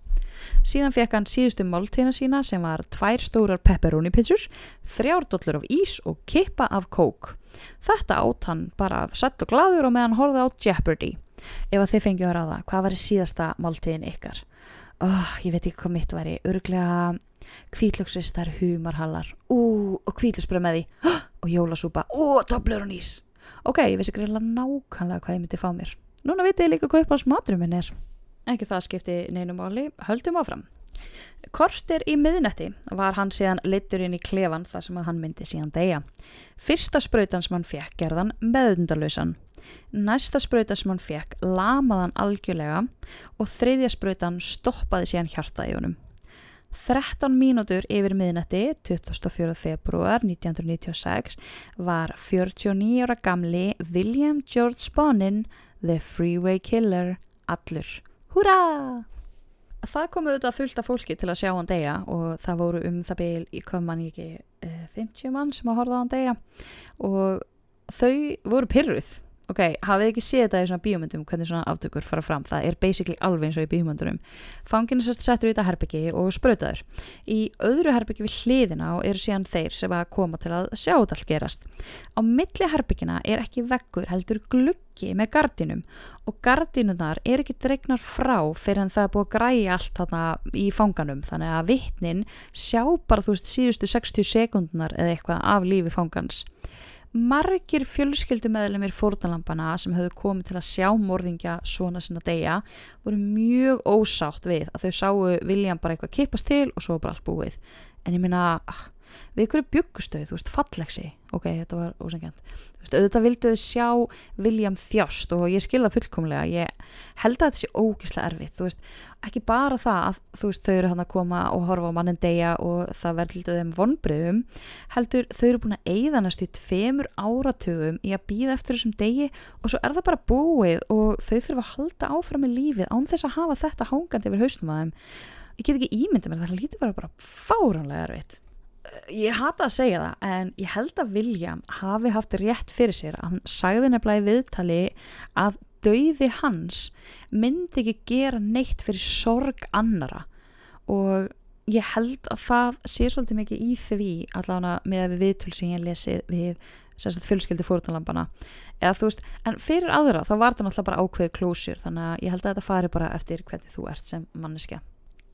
síðan fekk hann síðustu málteina sína sem var tvær stórar pepperoni pizzur þrjár dollur af ís og kippa af kók. Þetta átt hann bara sett og gladur og meðan horfið á Jeopardy. Ef að þið fengið að ráða hvað var síðasta máltegin ykkar oh, ég veit ekki hvað mitt væri. Örglega kvítlöksvistar, humarhallar. Ú, og kvítlöksbröð með því. [GASPS] Og jólasúpa, ó, doblur og nýs. Ok, ég vissi greiðilega nákvæmlega hvað ég myndi fá mér. Núna vitið ég líka hvað upp á smadurum minn er. Ekki það skipti neinum áli höldum áfram. Kortir í miðnetti var hann síðan litur inn í klefan þar sem hann myndi síðan degja fyrsta spröytan sem hann fekk gerðan meðundalösan næsta spröytan sem hann fekk lamaðan algjörlega og þriðja spröytan stoppaði síðan hjartaði honum 13 mínútur yfir miðnætti 24. februar 1996 var 49 ára gamli William George Bonin The Freeway Killer allur. Húra! Það kom auðvitað fullt af fólki til að sjá hann degja og það voru um það beil í koman ekki 50 eh, mann sem að horfa hann degja og þau voru pyrruð ok, hafið ekki séð þetta í svona bíomöndum hvernig svona aftökur fara fram, það er basically alveg eins og í bíomöndunum fangin er sérst settur í þetta herbyggi og spröytaður í öðru herbyggi við hliðina og eru síðan þeir sem að koma til að sjá þetta allt gerast. Á milli herbyggina er ekki veggur heldur gluggi með gardinum og gardinunar er ekki dregnar frá fyrir en það er búið að græja allt þarna í fanganum. Þannig að vittnin sjá bara þú veist síðustu 60 sekundunar eða eitthvað af lífi fangans margir fjölskyldumæðlumir fórnalampana sem höfðu komið til að sjá morðingja svona sinna degja voru mjög ósátt við að þau sáu William bara eitthvað kippast til og svo bara allt búið. En ég minna ah, við ykkur byggustöð, þú veist, fallegsi. Ok, þetta var ósengjant auðvitað vilduðu sjá William þjást og ég skilða fullkomlega. Ég held að þetta sé ógíslega erfið þú veist, ekki bara það að þú veist, þau eru hann að koma og horfa á mannin degja og það verður þeim vonbreyðum heldur, þau eru búin að eigðanast í tveimur áratugum í að býða eftir þessum degi og svo er það bara búið og þau þurfa að halda áfram í lífið án þess að hafa þetta hángandi yfir hausnum að þeim. Ég get ekki ímyndið mér, það líti bara bara fáránlega erfitt ég hata að segja það en ég held að William hafi haft rétt fyrir sér að hann sagði nefnilega í viðtali að dauði hans myndi ekki gera neitt fyrir sorg annara og ég held að það sé svolítið mikið í því allavega með að við viðtöl sem ég lesið við fjölskyldi fórtanlampana eða þú veist, en fyrir aðra þá var það náttúrulega bara ákveðu klósjur þannig að ég held að þetta fari bara eftir hvernig þú ert sem manneskja.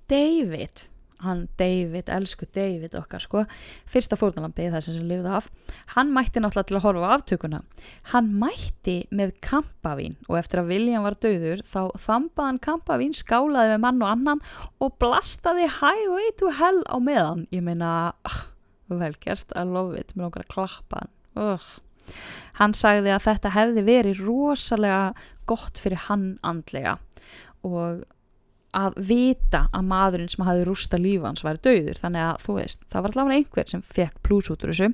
David hann David, elsku David okkar sko, fyrsta fórnalampið þess að sem lifði af, hann mætti náttúrulega til að horfa á aftökuna, hann mætti með kampavín og eftir að William var döður þá þambaðan kampavín, skálaði með mann og annan og blastaði highway to hell á meðan, ég meina uh, velgerst, I love it mér okkar að klappa hann. Uh. hann sagði að þetta hefði verið rosalega gott fyrir hann andlega og að vita að maðurinn sem hafi rústa lífans væri döður þannig að þú veist, það var allavega einhver sem fekk plús út úr þessu.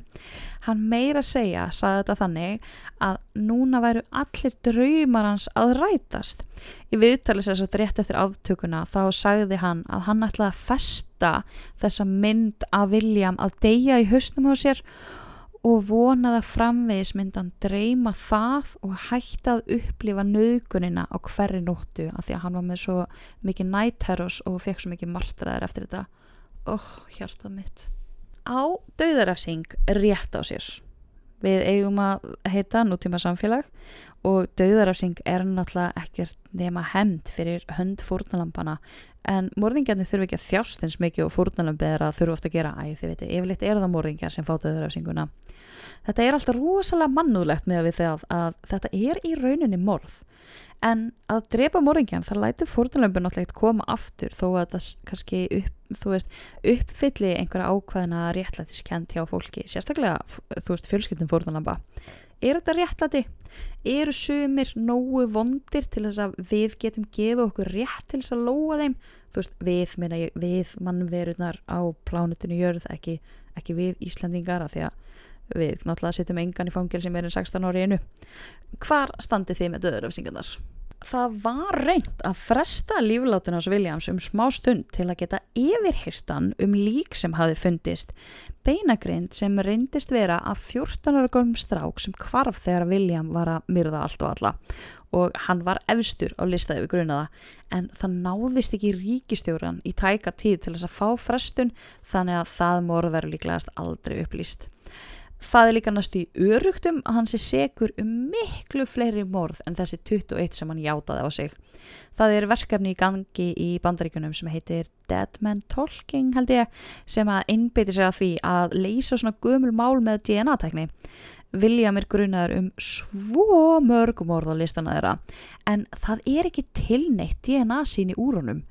Hann meira segja, saði þetta þannig að núna væru allir draumar hans að rætast. Í viðtalið sér að rétt eftir aftökuna þá sagði hann að hann ætlaði að festa þessa mynd af William að deyja í hausnum á sér og vonaði að framvegis myndan dreyma það og hætta að upplifa nöðgunina á hverri nóttu af því að hann var með svo mikið nætterros og fekk svo mikið martraðar eftir þetta. Oh, hjartað mitt. Á dauðarafsing rétt á sér við eigum að heita nútíma samfélag og dauðarafsing er náttúrulega ekkert nema hemd fyrir hönd fórnalampana en morðingjarnir þurfu ekki að þjást eins mikið og fórnalömbið er að þurfu ofta að gera. Æð þið veitir, yfirleitt er það morðingjar sem fátu öðrafsinguna þetta er alltaf rosalega mannúðlegt með við þegar að þetta er í rauninni morð en að drepa morðingjan það lætur fórnalömbið náttúrulega koma aftur þó að það kannski upp, veist, uppfylli einhverja ákvæðina réttlætiskent hjá fólki sérstaklega veist fjölskyldum fórnalömba er þetta réttlæti? Eru sumir nógu vondir til þess að við getum gefið okkur rétt til þess að lóa þeim? Veist, við, ég, við mannverunar á plánutinu jörð, ekki, ekki við Íslandingar, af því að við náttúrulega setjum engan í fangil sem er en 16 ári einu. Hvar standi þið með döðuröfsingarnar? það var reynd að fresta lífláttun ás Williams um smá stund til að geta yfirhyrstan um lík sem hafi fundist beinagrind sem reyndist vera að 14 ára góðum strák sem kvarf þegar William var að myrða allt og alla og hann var efstur á listaði við grunaða en það náðist ekki ríkistjóran í tæka tíð til þess að fá frestun þannig að það morð verður líklegast aldrei upplýst Það er líka næstu í örugtum að hann sé segur um miklu fleiri morð en þessi 21 sem hann játaði á sig. Það er verkefni í gangi í bandaríkunum sem heitir Dead Man Talking held ég sem að innbytja sig að því að leysa svona gömul mál með DNA-tækni. William er grunaður um svo mörgum orð á listana þeirra en það er ekki tilneitt DNA sín í úrunum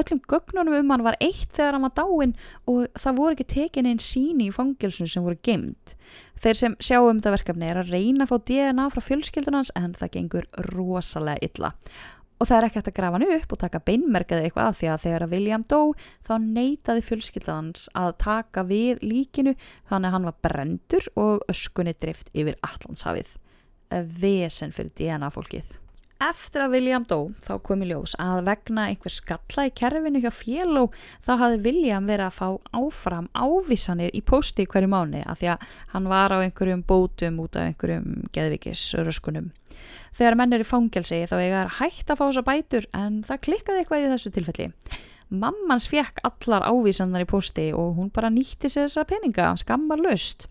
öllum gögnunum um hann var eitt þegar hann var dáin og það voru ekki tekin einn síni í fangilsun sem voru gemd. Þeir sem sjá um þetta verkefni er að reyna að fá DNA frá fjölskyldunans en það gengur rosalega illa. Og það er ekki hægt að grafa hann upp og taka beinmerkaði eitthvað að því að þegar að William dó þá neytaði fjölskyldunans að taka við líkinu þannig að hann var brendur og öskunni drift yfir Allandshafið. Vesen fyrir DNA fólkið. Eftir að William dó þá kom í ljós að vegna einhver skalla í kerfinu hjá féló þá hafði William verið að fá áfram ávísanir í posti hverju mánu af því að hann var á einhverjum bótum út af einhverjum geðvikisröskunum. Þegar menn er í fangelsi þá eiga hægt að fá þessa bætur en það klikkaði eitthvað í þessu tilfelli. Mammans fekk allar ávísanar í posti og hún bara nýtti sér þessa peninga, skammar löst.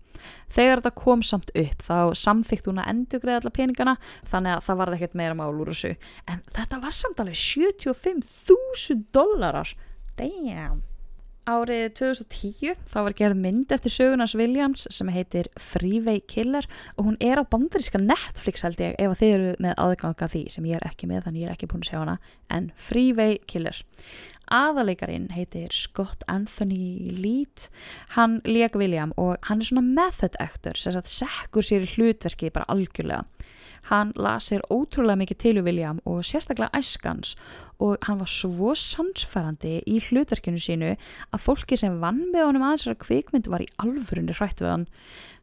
Þegar þetta kom samt upp þá samþygt hún að endur greið allar peningana þannig að það varði ekkert meira mál úr þessu. En þetta var samt alveg 75.000 dólarar damn. Árið 2010 þá var gerð mynd eftir sögunars Williams sem heitir Freeway Killer og hún er á bandaríska Netflix held ég ef þið eru með aðganga því sem ég er ekki með þannig ég er ekki búin að sjá hana en Freeway Killer aðaleikarin heitir Scott Anthony Lead hann leik William og hann er svona method actor sem sagt sekkur sér í hlutverki bara algjörlega hann lasir ótrúlega mikið til í William og sérstaklega æskans og hann var svo samsfærandi í hlutverkinu sínu að fólki sem vann með honum að kvikmynd var í alvörunni hrætt við hann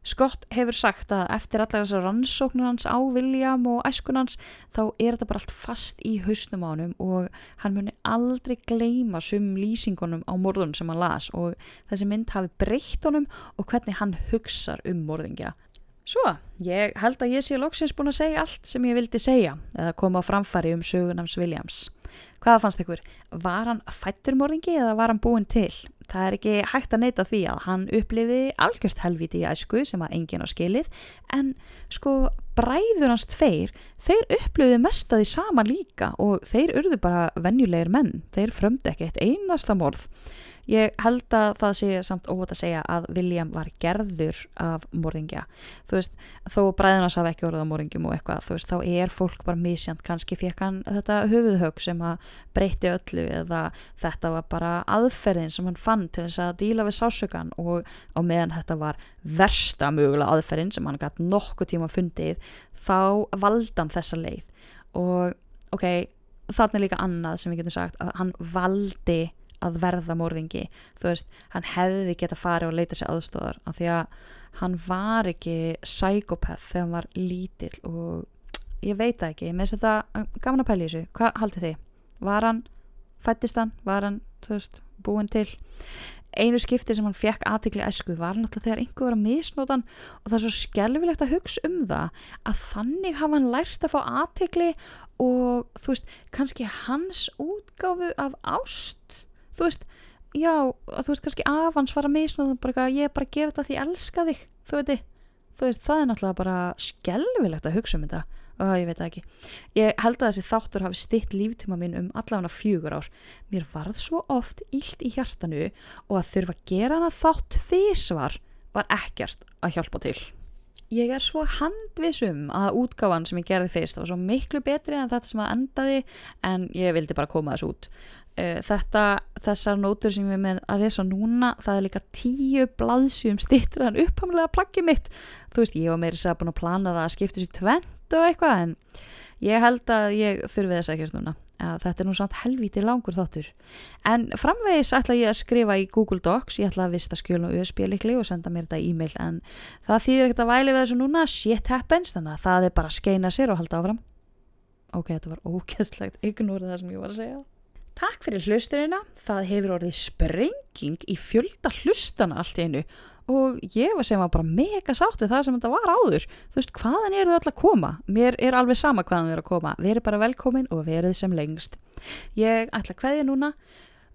Scott hefur sagt að eftir allar þessar rannsóknur hans á William og æskunans þá er þetta bara allt fast í hausnum á hann og hann muni aldrei gleima sum lýsingunum á morðunum sem hann las og þessi mynd hafi breytt honum og hvernig hann hugsar um morðingja. Svo, ég held að ég sé loksins búin að segja allt sem ég vildi segja eða koma á framfari um sögunams Williams. Hvaða fannst ykkur? Var hann fættur morðingi eða var hann búin til? Það er ekki hægt að neyta því að hann upplifi algjört helviti í æsku sem að enginn á skilið en sko bræður hans tveir, þeir upplifiði mest að því sama líka og þeir urðu bara venjulegir menn, þeir frömdi ekki eitt einasta morð. Ég held að það sé samt óvægt að segja að William var gerður af morðingja. Þú veist, þó bræðinans hafa ekki orðið á morðingjum og eitthvað, þú veist, þá er fólk bara misjant, kannski fekk hann þetta höfuðhög sem að breyti öllu eða þetta var bara aðferðin sem hann fann til þess að díla við sásökan og á meðan þetta var versta mögulega aðferðin sem hann gæti nokkuð tíma fundið, þá valdan þessa leið og ok, þarna er líka annað sem við getum sagt að hann valdi að verða morðingi þú veist, hann hefði geta farið og leita sér aðstofar af því að hann var ekki psykopath þegar hann var lítill og ég veit ekki með þess að það, gaman að pæla í þessu hvað haldið þið? Var hann fættist hann? Var hann, þú veist, búin til? Einu skipti sem hann fekk aðtikli æsku var náttúrulega þegar einhver var að misnóta hann og það er svo skelvilegt að hugsa um það að þannig hafa hann lært að fá aðtikli og þú veist, kannski hans útgáfu af ást þú veist, já, þú veist kannski afans var að misnúða bara ég er bara að gera þetta því ég elska þig þú veit, þú veist, það er náttúrulega bara skelvilegt að hugsa um þetta. Og ég veit ekki, ég held að þessi þáttur hafi stitt líftíma minn um allavega fjögur ár, mér varð svo oft illt í hjartanu og að þurfa að gera hana þátt físvar var ekkert að hjálpa til ég er svo handvisum að útgáfan sem ég gerði fyrst það var svo miklu betri en þetta sem að endaði en ég vildi bara koma þessu út. Eh, þetta, þessar nótur sem ég með að lesa núna, það er líka tíu blaðsjum stittir en upphamlega plaggi mitt, þú veist, ég var meira sér búin að plana það að skipta sér tvent og eitthvað, en ég held að ég þurfi þess að ekki núna, að þetta er nú samt helviti langur þáttur. En framvegis ætla ég að skrifa í Google Docs, ég ætla að vista skjöl og USB likli og senda mér þetta e-mail en það þýðir ekkert að væli við þessu núna shit happens, þannig að það er bara að skeina sér og halda áfram. Ok, þetta var ókesslegt, ignora það sem ég var að segja. Takk fyrir hlusturina, það hefur orðið sprenging í fjölda hlustana allt einu og ég var sem var bara mega sátt við það sem þetta var áður. Þú veist, hvaðan eru þau alltaf að koma? Mér er alveg sama hvaðan þau eru að koma. Verið bara velkomin og verið sem lengst. Ég ætla að hvaðja núna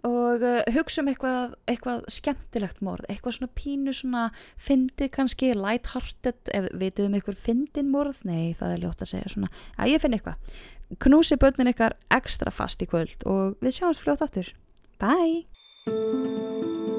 og uh, hugsa um eitthvað, eitthvað skemmtilegt morð, eitthvað svona pínu svona fyndið kannski, light-hearted ef vitið um eitthvað fyndin morð nei, það er ljótt að segja svona að ég finn eitthvað knúsi börnin ykkar ekstra fast í kvöld og við sjáum fljótt aftur. Bye!